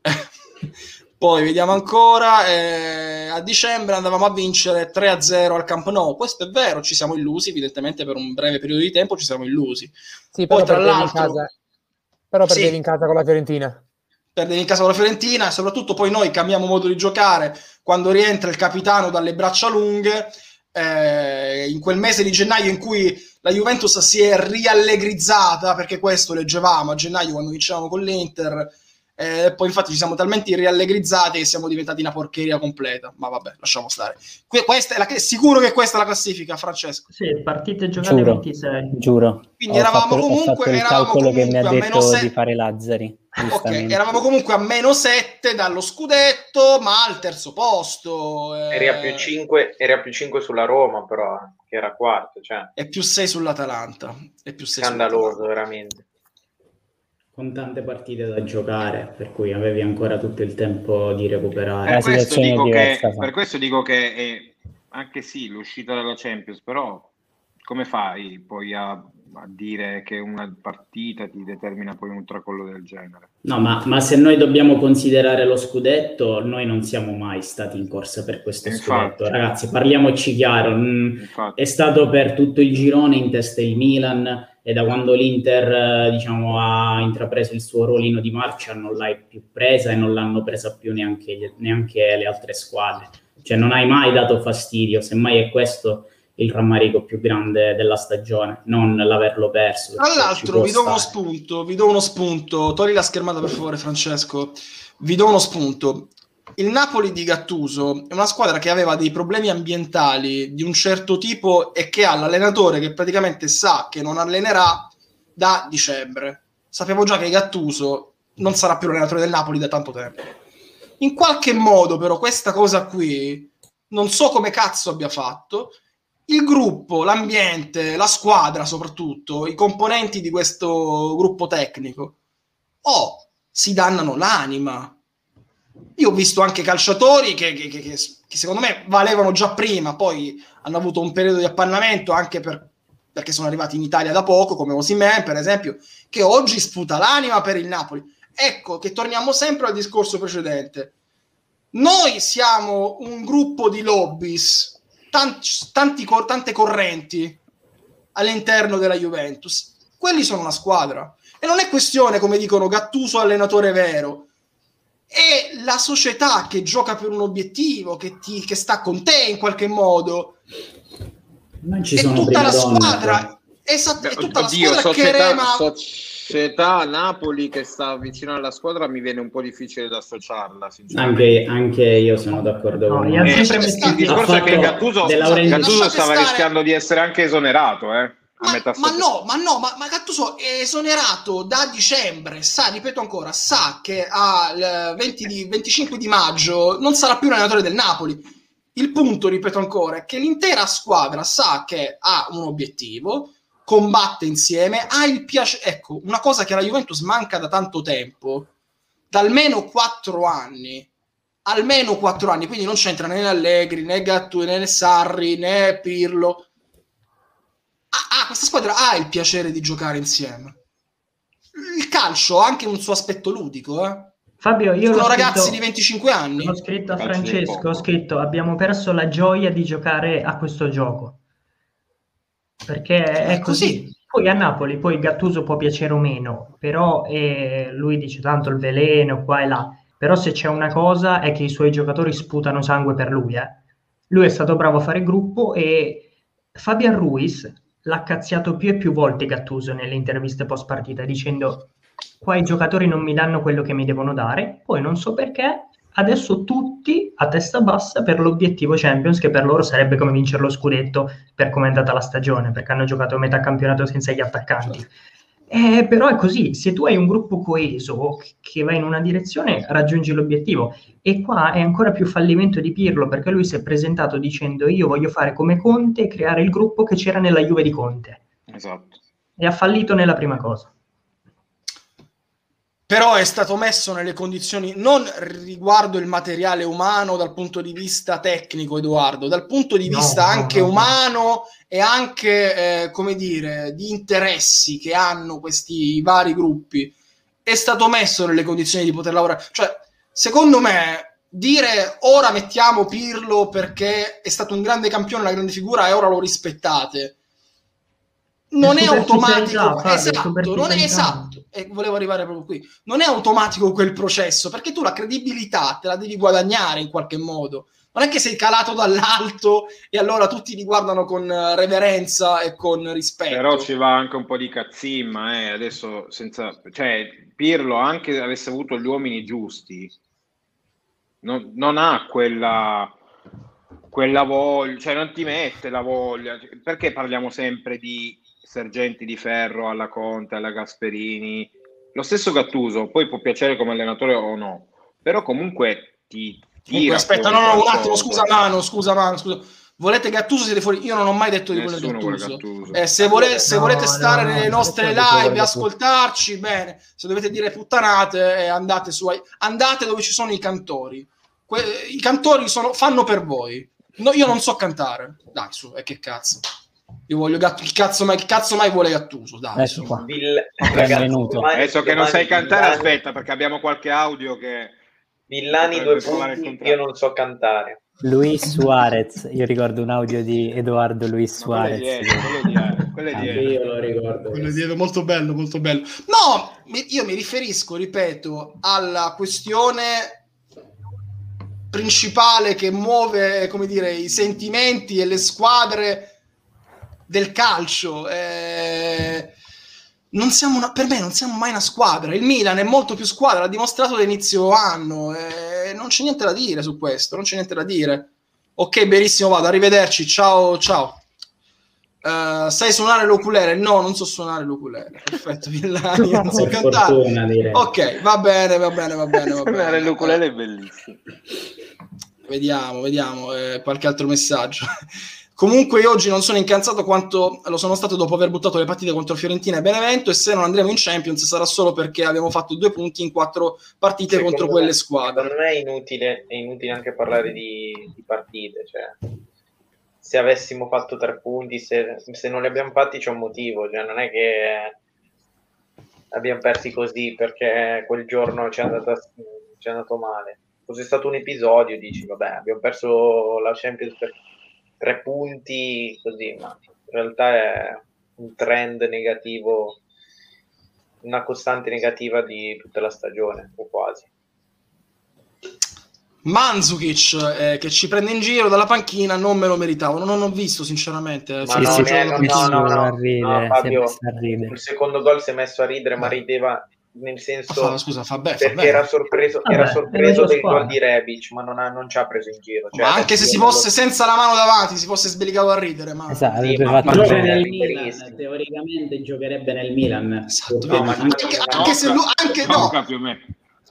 [LAUGHS] Poi vediamo ancora, eh, a dicembre andavamo a vincere 3-0 al Camp Nou, questo è vero, ci siamo illusi, evidentemente per un breve periodo di tempo ci siamo illusi. Sì, Poi tra l'altro... Casa, però perdevi sì, in casa con la Fiorentina. Perdevi in casa con la Fiorentina e soprattutto poi noi cambiamo modo di giocare quando rientra il capitano dalle braccia lunghe eh, in quel mese di gennaio in cui la Juventus si è riallegrizzata, perché questo leggevamo a gennaio quando vincevamo con l'Inter, Eh, poi infatti ci siamo talmente riallegrizzati che siamo diventati una porcheria completa. Ma vabbè, lasciamo stare. Que- questa è la, sicuro che questa è la classifica, Francesco. Sì, partite giocate Giuro, 26. giuro. Quindi Ho eravamo fatto, ho comunque, fatto il eravamo calcolo che mi comunque ha a meno detto se- di fare Lazzari. [LAUGHS] Ok, giustamente. eravamo comunque a meno 7 dallo scudetto, ma al terzo posto. eh, Eri a più 5, eri a più 5 sulla Roma, però, che era quarto, cioè, E più 6 sull'Atalanta. E più 6 scandaloso, veramente. Con tante partite da giocare, per cui avevi ancora tutto il tempo di recuperare. Per questo, dico che, diversa, fa. per questo dico che è, anche sì, l'uscita dalla Champions, però come fai poi a, a dire che una partita ti determina poi un tracollo del genere? No, ma, ma se noi dobbiamo considerare lo scudetto, noi non siamo mai stati in corsa per questo Infatti. scudetto. Ragazzi, parliamoci chiaro. mm, Infatti, È stato per tutto il girone in testa il Milan e da quando l'Inter eh, diciamo, ha intrapreso il suo ruolino di marcia non l'hai più presa e non l'hanno presa più neanche, neanche le altre squadre. Cioè non hai mai dato fastidio, semmai è questo il rammarico più grande della stagione, non l'averlo perso. Tra perché ci l'altro, vi do uno spunto, vi do uno spunto. Togli la schermata per favore, Francesco. Vi do uno spunto. Il Napoli di Gattuso è una squadra che aveva dei problemi ambientali di un certo tipo e che ha l'allenatore che praticamente sa che non allenerà da dicembre. Sappiamo già che Gattuso non sarà più l'allenatore del Napoli da tanto tempo. In qualche modo, però, questa cosa qui non so come cazzo abbia fatto. Il gruppo, l'ambiente, la squadra, soprattutto, i componenti di questo gruppo tecnico, oh, si dannano l'anima. Io ho visto anche calciatori che, che- che- che- secondo me valevano già prima, poi hanno avuto un periodo di appannamento anche per- perché sono arrivati in Italia da poco, come Osimhen, per esempio, che oggi sputa l'anima per il Napoli. Ecco che torniamo sempre al discorso precedente. Noi siamo un gruppo di lobbies, tanti, tanti tante correnti all'interno della Juventus. Quelli sono una squadra. E non è questione, come dicono, Gattuso allenatore vero. È la società che gioca per un obiettivo, che, ti, che sta con te in qualche modo. Non ci è sono tutta la squadra. Esatto, è tutta la Oddio, squadra che società, rema. società Napoli che sta vicino alla squadra mi viene un po' difficile da associarla. Anche, anche io sono d'accordo No, con Eh, il discorso è che Gattuso, Gattuso stava rischiando di essere anche esonerato, eh, Ma, ma stagione. no, ma no, ma, ma Gattuso è esonerato da dicembre, sa, ripeto ancora, sa che al 20 di- 25 di maggio non sarà più l'allenatore del Napoli. Il punto, ripeto ancora, è che l'intera squadra sa che ha un obiettivo, combatte insieme, ha il piacere... Ecco, una cosa che alla Juventus manca da tanto tempo, da almeno quattro anni, almeno quattro anni, quindi non c'entra né Allegri, né Gattuso, né Sarri, né Pirlo, ah, ah, questa squadra ha il piacere di giocare insieme. Il calcio ha anche un suo aspetto ludico, eh. Fabio, io Sono ragazzi scritto- di 25 anni. L'ho scritto a Francesco, ho scritto abbiamo perso la gioia di giocare a questo gioco. Perché è È così. così. Poi a Napoli, poi Gattuso può piacere o meno, però eh, lui dice tanto il veleno qua e là. Però se c'è una cosa è che i suoi giocatori sputano sangue per lui. eh. Lui è stato bravo a fare gruppo e Fabian Ruiz l'ha cazziato più e più volte Gattuso nelle interviste post partita dicendo qua i giocatori non mi danno quello che mi devono dare, poi non so perché adesso tutti a testa bassa per l'obiettivo Champions che per loro sarebbe come vincere lo scudetto per come è andata la stagione, perché hanno giocato metà campionato senza gli attaccanti. Eh, però è così, se tu hai un gruppo coeso che va in una direzione, raggiungi l'obiettivo. E qua è ancora più fallimento di Pirlo, perché lui si è presentato dicendo io voglio fare come Conte e creare il gruppo che c'era nella Juve di Conte. Esatto. E ha fallito nella prima cosa. Però è stato messo nelle condizioni non riguardo il materiale umano dal punto di vista tecnico, Edoardo, dal punto di No, vista no, anche no, no. umano e anche, eh, come dire, di interessi che hanno questi vari gruppi. È stato messo nelle condizioni di poter lavorare. Cioè, secondo me, dire ora mettiamo Pirlo perché è stato un grande campione, una grande figura e ora lo rispettate. Non è automatico, esatto, non è esatto, e volevo arrivare proprio qui. Non è automatico quel processo perché tu la credibilità te la devi guadagnare in qualche modo. non è che sei calato dall'alto e allora tutti ti guardano con reverenza e con rispetto. Però ci va anche un po' di cazzimma, eh. adesso senza... Cioè, Pirlo, anche avesse avuto gli uomini giusti, non, non ha quella, quella voglia, cioè non ti mette la voglia. Perché parliamo sempre di sergenti di ferro alla Conte, alla Gasperini? Lo stesso Gattuso, poi può piacere come allenatore o no, però comunque ti, Comunque, aspetta, no, no, un attimo, scusa mano, scusa mano, scusa. Volete Gattuso siete fuori? Io non ho mai detto di quello Gattuso. Gattuso. Eh, se, vole, se no, volete stare no, nelle nostre live e ascoltarci, bene. Se dovete dire puttanate, eh, andate su andate dove ci sono i cantori. Que- I cantori sono, fanno per voi. No, io non so cantare. Dai, su, e eh, che cazzo. Io voglio Gattuso. Chi cazzo mai, chi cazzo mai vuole Gattuso? Dai, Ecco qua. Vill- Adesso che non sai cantare, aspetta, perché abbiamo qualche audio che Villani due punti, io non so cantare. Luis Suarez, io ricordo un audio di Edoardo Luis Suarez. Quello di io lo ricordo. Quello di molto bello, molto bello. No, io mi riferisco, ripeto, alla questione principale che muove, come dire, i sentimenti e le squadre del calcio. Eh non siamo una, per me non siamo mai una squadra. Il Milan è molto più squadra, l'ha dimostrato da inizio anno. E non c'è niente da dire su questo, non c'è niente da dire. Ok, benissimo, vado, arrivederci, ciao, ciao. Uh, sai suonare l'oculere? No, non so suonare l'oculere. Perfetto, Villani, non so cantare. Ok, va bene, va bene, va bene. Va suonare bene. l'oculere è bellissimo. Vediamo, vediamo, eh, qualche altro messaggio. Comunque io oggi non sono incansato quanto lo sono stato dopo aver buttato le partite contro Fiorentina e Benevento e se non andremo in Champions sarà solo perché abbiamo fatto due punti in quattro partite secondo contro quelle squadre. Me è inutile, è inutile anche parlare di, di partite, cioè, se avessimo fatto tre punti, se, se, non li abbiamo fatti c'è un motivo, cioè, non è che abbiamo persi così perché quel giorno ci è, andata, ci è andato male. Fosse stato un episodio, dici, vabbè, abbiamo perso la Champions perché tre punti così, ma in realtà è un trend negativo, una costante negativa di tutta la stagione, o quasi. Manzukic eh, che ci prende in giro dalla panchina non me lo meritavo, non ho visto sinceramente. Sì, sì, no, no, no, no, no, Fabio, il secondo gol si è messo a ridere, ma rideva nel senso fa, scusa, fa bene, perché era sorpreso, Vabbè, era sorpreso del gol di Rebic ma non, ha, non, ci ha preso in giro. Cioè, ma anche se si fosse lo... senza la mano davanti si fosse sbelicato a ridere ma... esatto, sì, ma, ma gioca nel Milan teoricamente giocherebbe nel Milan. Esatto, no, ma anche, anche, anche se lui anche no, più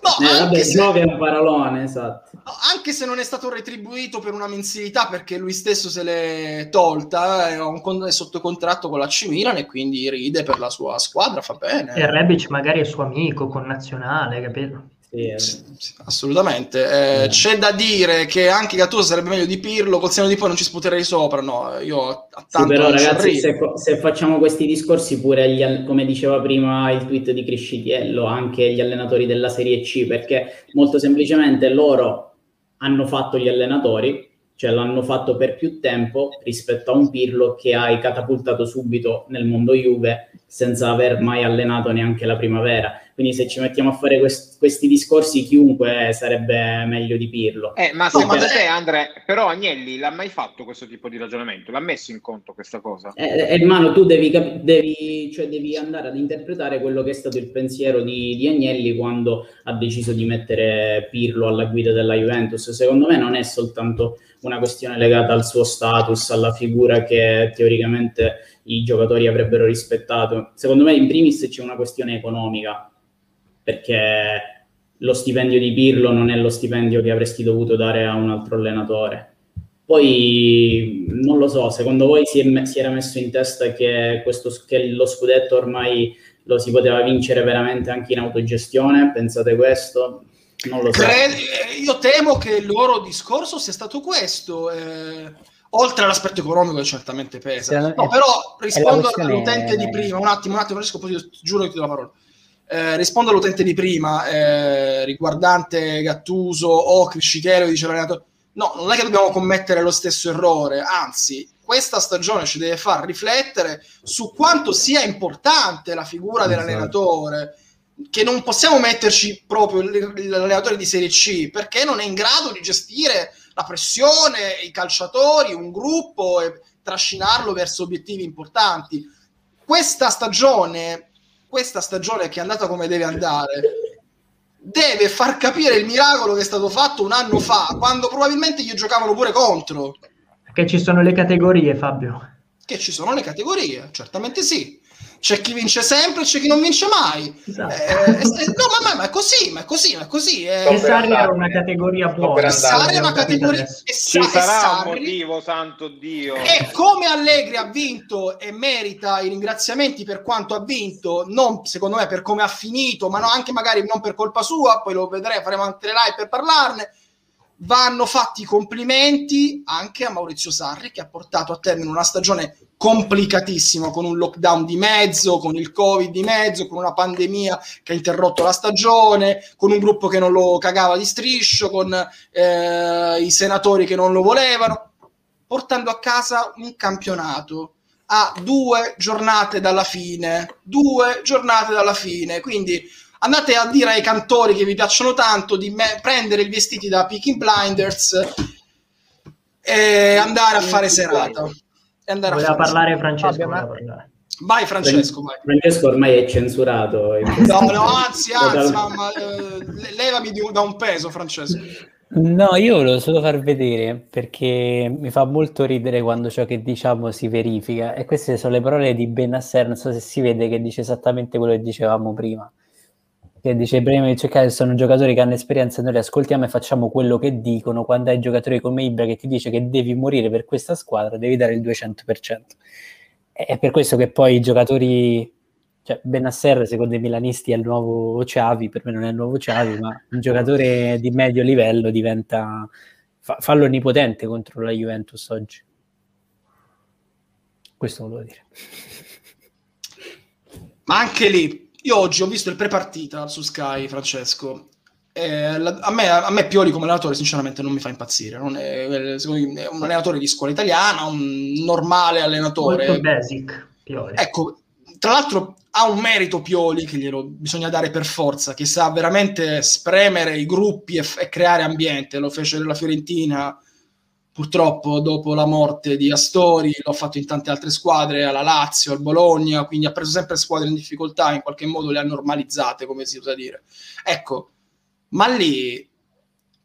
No, eh, vabbè, se... è un parolone, esatto. No, anche se non è stato retribuito per una mensilità perché lui stesso se l'è tolta, è, un, è sotto contratto con la C Milan e quindi ride per la sua squadra, fa bene. E Rebic magari è suo amico, con nazionale, capito? Sì, sì, assolutamente. Eh, c'è da dire che anche Gattuso sarebbe meglio di Pirlo, col seno di poi non ci sputerei sopra. No, io a tanto però ragazzi, se, se, facciamo questi discorsi pure, gli, come diceva prima il tweet di Criscitiello, anche gli allenatori della Serie C, perché molto semplicemente loro hanno fatto gli allenatori, cioè l'hanno fatto per più tempo rispetto a un Pirlo che hai catapultato subito nel mondo Juve senza aver mai allenato neanche la primavera. Quindi se ci mettiamo a fare quest- questi discorsi, chiunque sarebbe meglio di Pirlo. Eh, ma secondo no, te, Andre, però Agnelli l'ha mai fatto questo tipo di ragionamento? L'ha messo in conto questa cosa? Eh, hermano, tu devi, cap- devi, cioè devi, andare ad interpretare quello che è stato il pensiero di, di Agnelli quando ha deciso di mettere Pirlo alla guida della Juventus. Secondo me non è soltanto una questione legata al suo status, alla figura che teoricamente i giocatori avrebbero rispettato. Secondo me in primis c'è una questione economica, perché lo stipendio di Pirlo non è lo stipendio che avresti dovuto dare a un altro allenatore. Poi non lo so, secondo voi si, è, si era messo in testa che, questo, che lo scudetto ormai lo si poteva vincere veramente anche in autogestione? Pensate questo? Non lo so. Io temo che il loro discorso sia stato questo. Eh oltre all'aspetto economico che certamente pesa. No, è, però rispondo all'utente è... di prima, un attimo, un attimo, Francesco, poi giuro che ti do la parola. Eh, rispondo all'utente di prima eh, riguardante Gattuso o Criscitello dice l'allenatore no, non è che dobbiamo commettere lo stesso errore anzi, questa stagione ci deve far riflettere su quanto sia importante la figura esatto. dell'allenatore che non possiamo metterci proprio l'allenatore di Serie C perché non è in grado di gestire la pressione, i calciatori, un gruppo e trascinarlo verso obiettivi importanti. Questa stagione, questa stagione che è andata come deve andare, deve far capire il miracolo che è stato fatto un anno fa, quando probabilmente gli giocavano pure contro. Che ci sono le categorie, Fabio. Che ci sono le categorie, certamente sì c'è chi vince sempre, c'è chi non vince mai. Esatto. Eh, eh, no, ma, ma, ma, è così, ma è così, ma è così. Eh. E Sarri era una categoria buona. Sarri è una categoria... E Ci sarà Sarri, un motivo, santo Dio. E come Allegri ha vinto e merita i ringraziamenti per quanto ha vinto, non secondo me per come ha finito, ma no, anche magari non per colpa sua, poi lo vedremo, faremo anche le live per parlarne vanno fatti i complimenti anche a Maurizio Sarri che ha portato a termine una stagione complicatissima con un lockdown di mezzo, con il covid di mezzo, con una pandemia che ha interrotto la stagione, con un gruppo che non lo cagava di striscio, con eh, i senatori che non lo volevano, portando a casa un campionato a due giornate dalla fine, due giornate dalla fine, quindi andate a dire ai cantori che vi piacciono tanto di me- prendere i vestiti da Peaking Blinders e andare a fare serata. E andare Voleva a fare parlare serata. Francesco. Vabbè, parlare. Vai Francesco, vai. Francesco ormai è censurato. No, no, anzi, anzi, mamma, eh, levami di, da un peso, Francesco. No, io volevo solo far vedere perché mi fa molto ridere quando ciò che diciamo si verifica e queste sono le parole di Benasser, non so se si vede che dice esattamente quello che dicevamo prima che dice prima di cercare sono giocatori che hanno esperienza noi li ascoltiamo e facciamo quello che dicono. Quando hai giocatori come Ibra che ti dice che devi morire per questa squadra devi dare il 200% è per questo che poi i giocatori cioè Benasser secondo i milanisti è il nuovo Ciavi per me non è il nuovo Ciavi ma un giocatore di medio livello diventa fa, fa l'onnipotente contro la Juventus oggi. Questo volevo dire. Ma anche lì io oggi ho visto il pre-partita su Sky, Francesco. Eh, la, a, me, a, me, Pioli come allenatore sinceramente non mi fa impazzire. Non è, è, un allenatore di scuola italiana, un normale allenatore. Molto basic, Pioli. Ecco, tra l'altro ha un merito Pioli che glielo bisogna dare per forza, che sa veramente spremere i gruppi e, e creare ambiente. Lo fece la Fiorentina purtroppo dopo la morte di Astori l'ho fatto in tante altre squadre, alla Lazio, al Bologna, quindi ha preso sempre squadre in difficoltà, in qualche modo le ha normalizzate, come si usa dire. Ecco, ma lì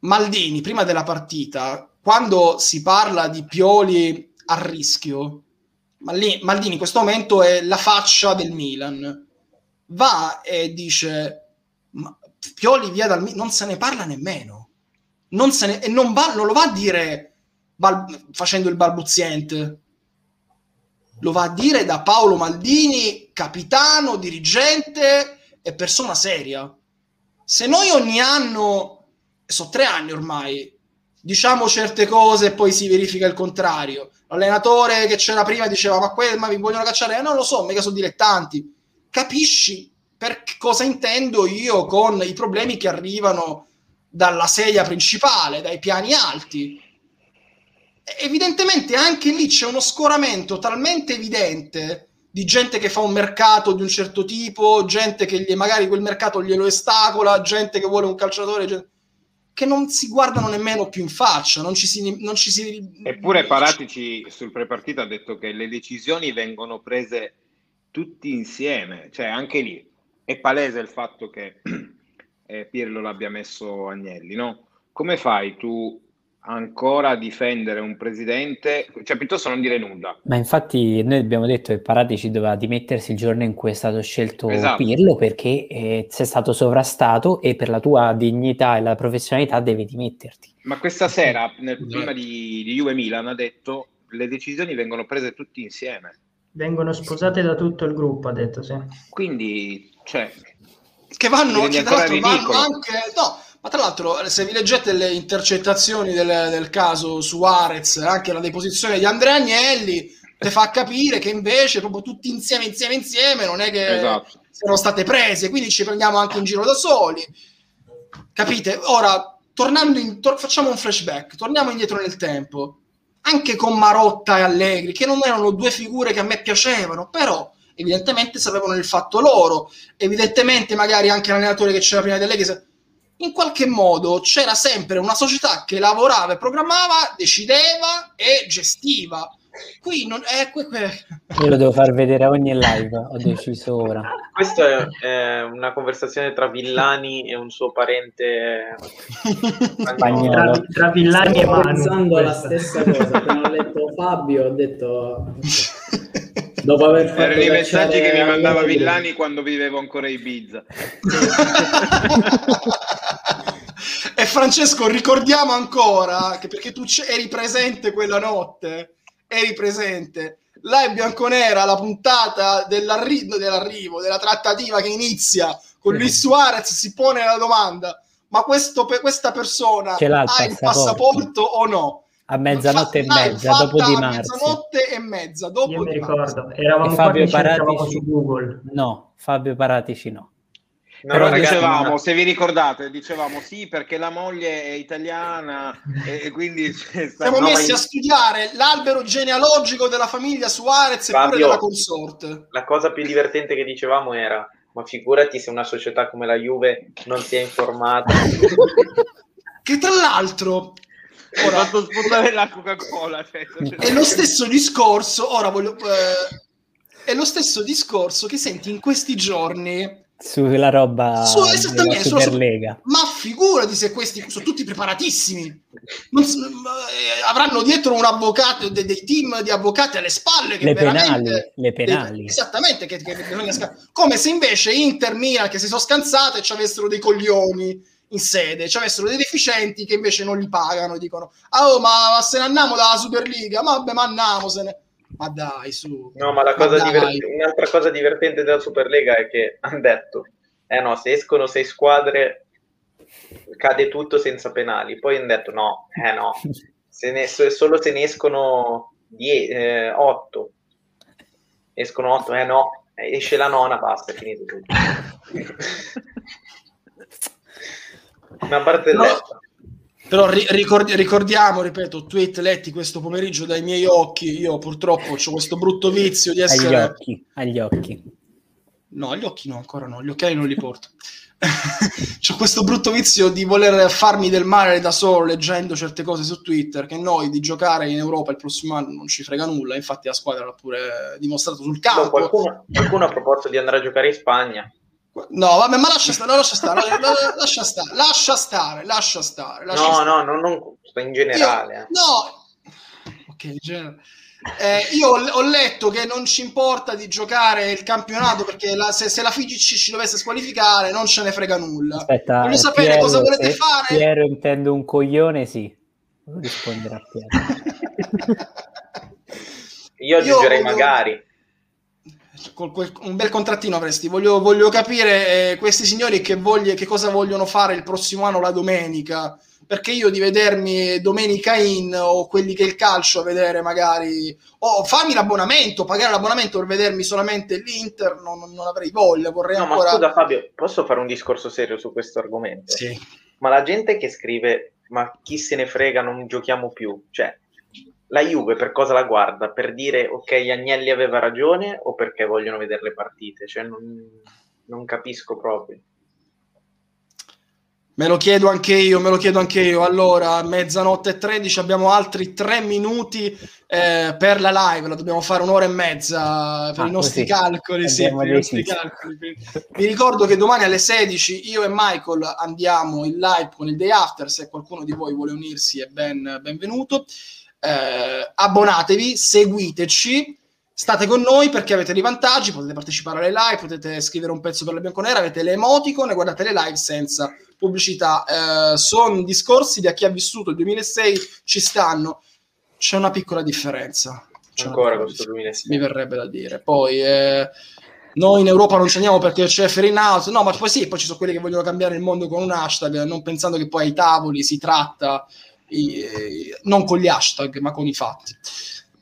Maldini, prima della partita, quando si parla di Pioli a rischio, Maldini in questo momento è la faccia del Milan, va e dice Pioli via dal Milan, non se ne parla nemmeno. Non se ne, e non, va, non lo va a dire bal- facendo il balbuziente. Lo va a dire da Paolo Maldini, capitano, dirigente e persona seria. Se noi ogni anno, sono tre anni ormai, diciamo certe cose e poi si verifica il contrario. L'allenatore che c'era prima diceva ma, que- ma vi vogliono cacciare? Eh, non lo so, mica sono dilettanti. Capisci per cosa intendo io con i problemi che arrivano dalla sedia principale, dai piani alti evidentemente anche lì c'è uno scoramento talmente evidente di gente che fa un mercato di un certo tipo, gente che gli, magari quel mercato glielo ostacola, gente che vuole un calciatore, gente, che non si guardano nemmeno più in faccia, non ci si... Non ci si Eppure Paratici sul prepartito ha detto che le decisioni vengono prese tutti insieme, cioè anche lì è palese il fatto che [CLEARS THROAT] eh, Pirlo l'abbia messo Agnelli, no? Come fai tu ancora difendere un presidente, cioè piuttosto non dire nulla. Ma infatti noi abbiamo detto che Paratici doveva dimettersi il giorno in cui è stato scelto esatto. Pirlo perché eh, sei stato sovrastato e per la tua dignità e la professionalità devi dimetterti. Ma questa sera, nel, prima di, di Juve Milan, ha detto le decisioni vengono prese tutti insieme. Vengono sposate da tutto il gruppo, ha detto, sì. Quindi, cioè... Che vanno, che vanno anche... No, ma tra l'altro, se vi leggete le intercettazioni del, del caso Suarez, anche la deposizione di Andrea Agnelli, ti fa capire che invece proprio tutti insieme, insieme, insieme, non è che esatto. siano state prese, quindi ci prendiamo anche in giro da soli. Capite? Ora, tornando in, tor- facciamo un flashback, torniamo indietro nel tempo. Anche con Marotta e Allegri, che non erano due figure che a me piacevano, però evidentemente sapevano il fatto loro, evidentemente magari anche l'allenatore che c'era prima di Allegri in qualche modo c'era sempre una società che lavorava e programmava, decideva e gestiva. Qui non è. Que, que... Io lo devo far vedere a ogni live, ho deciso ora. Questa è, è una conversazione tra Villani e un suo parente Spagnolo. Tra, tra Villani e Stavo Manu. pensando la questa. stessa cosa. Appena ho letto Fabio, ho detto... [LAUGHS] Dopo aver fatto Erano i messaggi che mi mandava. Villani quando vivevo ancora Ibiza. [LAUGHS] e Francesco, ricordiamo ancora che perché tu c- eri presente quella notte, eri presente. Live bianconera, la puntata dell'arri- dell'arrivo, della trattativa che inizia con Luis Suarez, si pone la domanda: ma questo questa persona ha il passaporto? passaporto o no? A mezzanotte e mezza, dopo di marzo. Mezzanotte e mezza, dopo Io mi ricordo, eravamo E Fabio Paratici? su Google. No, Fabio Paratici no. No, Però ragazzi, dicevamo, ma- se vi ricordate, dicevamo sì perché la moglie è italiana e, quindi. [LAUGHS] Siamo No, messi ma- a studiare l'albero genealogico della famiglia Suarez e pure della consorte. la cosa più divertente che dicevamo era ma figurati se una società come la Juve non si è informata [LAUGHS] Che tra l'altro Ho ora, fatto spuntare la Coca-Cola. Cioè, è lo stesso discorso. Ora voglio. eh, è lo stesso discorso che senti in questi giorni. Sulla roba Su- della esattamente, sulla- Superlega. Ma figurati se questi sono tutti preparatissimi. Non s- eh, avranno dietro un avvocato, de- dei team di avvocati alle spalle. Che Le veramente- penali, le penali. Esattamente, che, che sca- come se invece Inter Milan che si sono scansate ci avessero dei coglioni in sede, ci avessero dei deficienti che invece non li pagano e dicono "Ah, oh, ma, ma se ne andiamo dalla Superliga, ma vabbè, ma andiamosene". Ma dai, su. no ma la Ma cosa dai. divert- un'altra cosa divertente della Superlega è che hanno detto eh no se escono sei squadre cade tutto senza penali poi hanno detto no eh no se ne, so- solo se ne escono 8 escono 8 eh no eh, esce la nona basta è finito tutto [LAUGHS] una parte No. Però ri- ricordi- ricordiamo, ripeto, tweet letti questo pomeriggio dai miei occhi, io purtroppo ho questo brutto vizio di Agli essere occhi, agli occhi. No, gli occhi no, ancora no, gli occhiali non li porto. [LAUGHS] C'ho questo brutto vizio di voler farmi del male da solo leggendo certe cose su Twitter, che noi di giocare in Europa il prossimo anno non ci frega nulla, infatti la squadra l'ha pure dimostrato sul No, campo. qualcuno, qualcuno ha proposto di andare a giocare in Spagna No, vabbè, ma lascia stare, lascia stare, la- la- lascia stare, lascia stare, lascia stare. lascia no stare. no non, non in generale eh. Io- no, ok, in genere. Eh, io ho, ho letto che non ci importa di giocare il campionato perché la- se, se la FIGC ci dovesse squalificare non ce ne frega nulla. Aspetta, Voglio sapere Piero, cosa volete se fare. Piero intende un coglione, sì. Rispondere a Piero. io aggiungerei voglio- magari quel- un bel contrattino avresti. Voglio, voglio capire eh, questi signori che, voglia- che cosa vogliono fare il prossimo anno la domenica. Perché io di vedermi domenica in o quelli che il calcio a vedere magari o farmi l'abbonamento, pagare l'abbonamento per vedermi solamente l'Inter, non, non avrei voglia. Vorrei no ma ancora. scusa Fabio posso fare un discorso serio su questo argomento Sì. ma la gente che scrive ma chi se ne frega non giochiamo più cioè la Juve per cosa la guarda? Per dire ok Agnelli aveva ragione o perché vogliono vedere le partite? Cioè non, non capisco proprio. Me lo chiedo anche io, me lo chiedo anche io. Allora, mezzanotte e 13, abbiamo altri tre minuti eh, per la live, la dobbiamo fare un'ora e mezza per Ah, i nostri calcoli. Sì, per i nostri calcoli. Vi ricordo che domani alle 16 io e Michael andiamo in live con il day after. Se qualcuno di voi vuole unirsi, è ben, benvenuto. Eh, abbonatevi, seguiteci. State con noi perché avete dei vantaggi, potete partecipare alle live, potete scrivere un pezzo per le bianconere, avete le emoticon e guardate le live senza pubblicità. Eh, sono discorsi da chi ha vissuto il 2006, ci stanno. C'è una piccola differenza. C'è Ancora questo differenza, 2006. Mi verrebbe da dire. Poi eh, noi in Europa non ci andiamo perché c'è Fair Out, no, ma poi sì, poi ci sono quelli che vogliono cambiare il mondo con un hashtag, non pensando che poi ai tavoli si tratta i- eh, non con gli hashtag, ma con i fatti.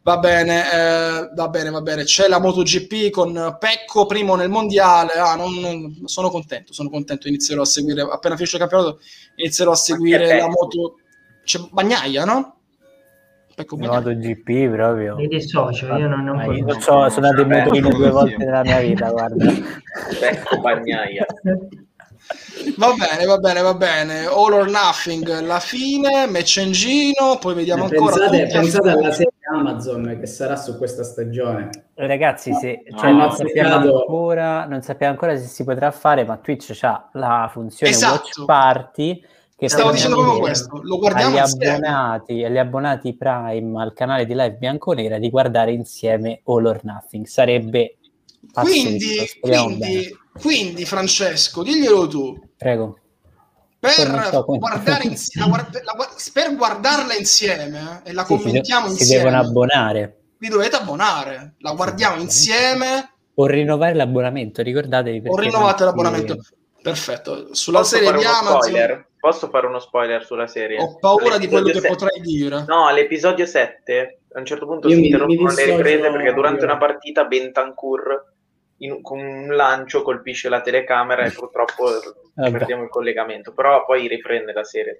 Va bene, eh, va bene, va bene. C'è la MotoGP con Pecco primo nel mondiale. Ah, non- non- sono contento, sono contento. Inizierò a seguire appena finisce il campionato. Inizierò a seguire Pecco? la moto. C'è Bagnaia, no? Pecco Bagnaia. MotoGP proprio. Mi dissocio, io non, non Ah, io conosco. non so, sono andato in motorino due volte nella mia vita, guarda. Ecco Bagnaia. [LAUGHS] Va bene, va bene, va bene. All or nothing, la fine, match in Gino, poi vediamo Eh, ancora. pensate, pensate alla serie Amazon che sarà su questa stagione. Ragazzi, se, No, cioè, no, non, sappiamo ancora, non sappiamo ancora se si potrà fare, ma Twitch ha la funzione Esatto. Watch Party che Stavo dicendo proprio questo, lo guardiamo agli insieme. abbonati, agli abbonati Prime al canale di Live Bianconera di guardare insieme All or Nothing. Sarebbe Quindi, quindi, quindi, Francesco, diglielo tu. Prego. Per, so guardare [LAUGHS] insi- la guard- la per guardarla insieme eh, e la Sì, si, commentiamo si insieme, devono abbonare vi dovete abbonare. La guardiamo Sì. insieme o rinnovare l'abbonamento. Ricordatevi o rinnovate l'abbonamento. si- Perfetto. Sulla Posso serie di Amazon spoiler? Posso fare uno spoiler sulla serie? ho paura di quello che All'episodio se- potrai dire. No, all'episodio 7 a un certo punto Io si mi- interrompono mi le riprese perché durante una partita Bentancur in- con un lancio colpisce la telecamera e [LAUGHS] purtroppo Vabbè. perdiamo il collegamento. Però poi riprende la serie.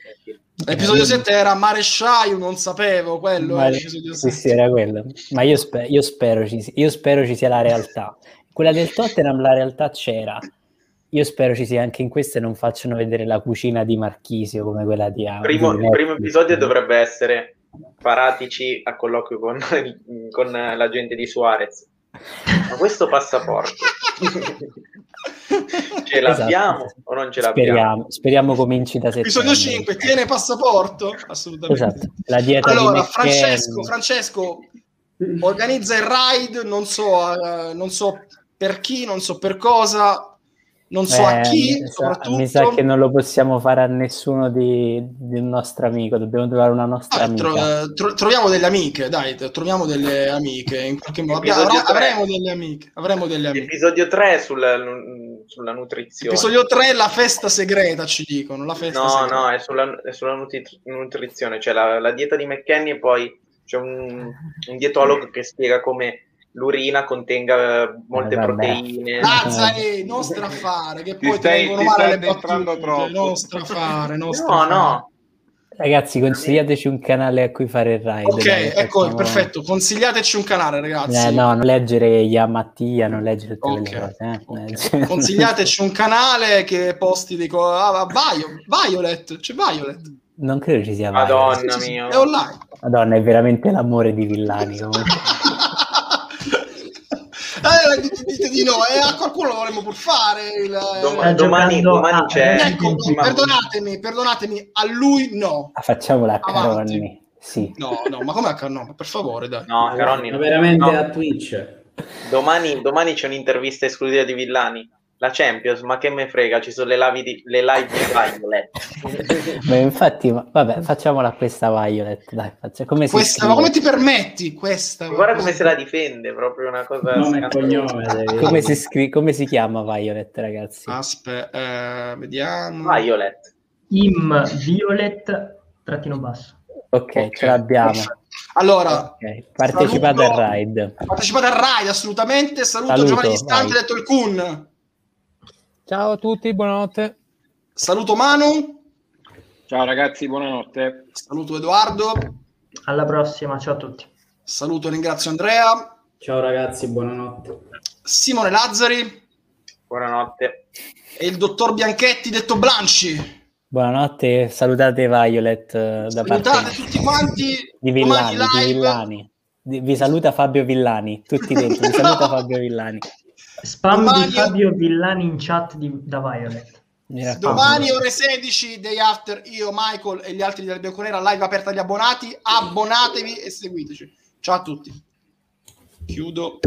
L'episodio 7 era Maresciaio, non sapevo quello. Ma- è l'episodio sì, 7. sì, era quello. Ma io, spe- io spero ci sia, io spero ci sia la realtà. Quella del Tottenham, la realtà c'era. Io spero ci sia anche in questa e non facciano vedere la cucina di Marchisio come quella di Am- Primo- di il primo episodio dovrebbe essere Paratici a colloquio con, [LAUGHS] con la gente di Suarez. Ma questo passaporto [LAUGHS] ce l'abbiamo Esatto. o non ce l'abbiamo? Speriamo, speriamo cominci da settembre. Episodio 5, tiene passaporto? Assolutamente. Esatto, la dieta Allora. Francesco, Francesco organizza il ride, non so, eh, non so per chi, non so per cosa, non so a Eh, chi, mi sa- soprattutto. Mi sa che non lo possiamo fare a nessuno di, di un nostro amico, dobbiamo trovare una nostra Ah, tro- amica. eh, tro- troviamo delle amiche, dai, troviamo delle amiche. In qualche modo avrà- tre. avremo delle amiche. Avremo delle amiche. Episodio 3 sulla, sulla nutrizione. Episodio 3, la festa segreta, ci dicono. La festa No, segreta. no, è sulla, è sulla nutri- nutrizione. C'è la, la dieta di McKenny e poi c'è un, un dietologo che spiega come l'urina contenga eh, molte Eh, proteine. Lazzari, non strafare, che poi ti stai- ti male le battute. troppo. Non strafare, non No, strafare. no, Ragazzi, consigliateci un canale a cui fare il ride. Ok, dai, ecco, facciamo- perfetto. Consigliateci un canale, ragazzi. Eh, no, non leggere Yamattia, non leggere tutte Ok, quelle cose. eh. ok. Leggere- [LAUGHS] Consigliateci un canale che posti dei co- ah, Vio- Violet, c'è Violet. Non credo ci sia Madonna Violet. Sì, mia. È online. Madonna, è veramente l'amore di Villani. comunque. [LAUGHS] eh, dite, dite di no, eh, a qualcuno lo vorremmo pur fare. Il, Dom- Sta domani, giocando domani a- c'è. ecco, perdonatemi, perdonatemi, a lui no. Ah, Facciamola a. Caronni. Sì. No, no, ma come a no, per favore, dai. No, Caronni, Ma no. veramente No. a Twitch. Domani, domani c'è un'intervista esclusiva di Villani. La Champions, ma che me frega, ci sono le live di, le live di Violet. [LAUGHS] Beh, infatti, ma- vabbè, facciamola questa Violet. Dai, faccia- come si Questa, ma come ti permetti? Questa, Guarda come se la difende, proprio una cosa Nome e cognome. devi- Come si, scri- come si chiama Violet, ragazzi? Aspetta, eh, vediamo. Violet. Im Violet trattino basso. ok, Ok, ce l'abbiamo. Allora, Ok, Partecipate Saluto- al ride. partecipate al ride assolutamente. Saluto, Saluto, Giovanni Distante, detto il Kun. Ciao a tutti, buonanotte. Saluto Manu. Ciao ragazzi, buonanotte. Saluto Edoardo. Alla prossima, ciao a tutti. Saluto e ringrazio Andrea. Ciao ragazzi, buonanotte. Simone Lazzari Buonanotte. e il dottor Bianchetti, detto Blanci. Buonanotte, salutate Violet eh, da Salutate parte tutti quanti. di Villani. Di. Villani. Vi saluta Fabio Villani, tutti dentro. Vi saluta Fabio Villani. Spam Domani- di Fabio Villani in chat di- da Violet. Raccomando. Domani ore 16, day after, io, Michael e gli altri della Bianconera, live aperta agli abbonati. Abbonatevi e seguiteci. Ciao a tutti. Chiudo.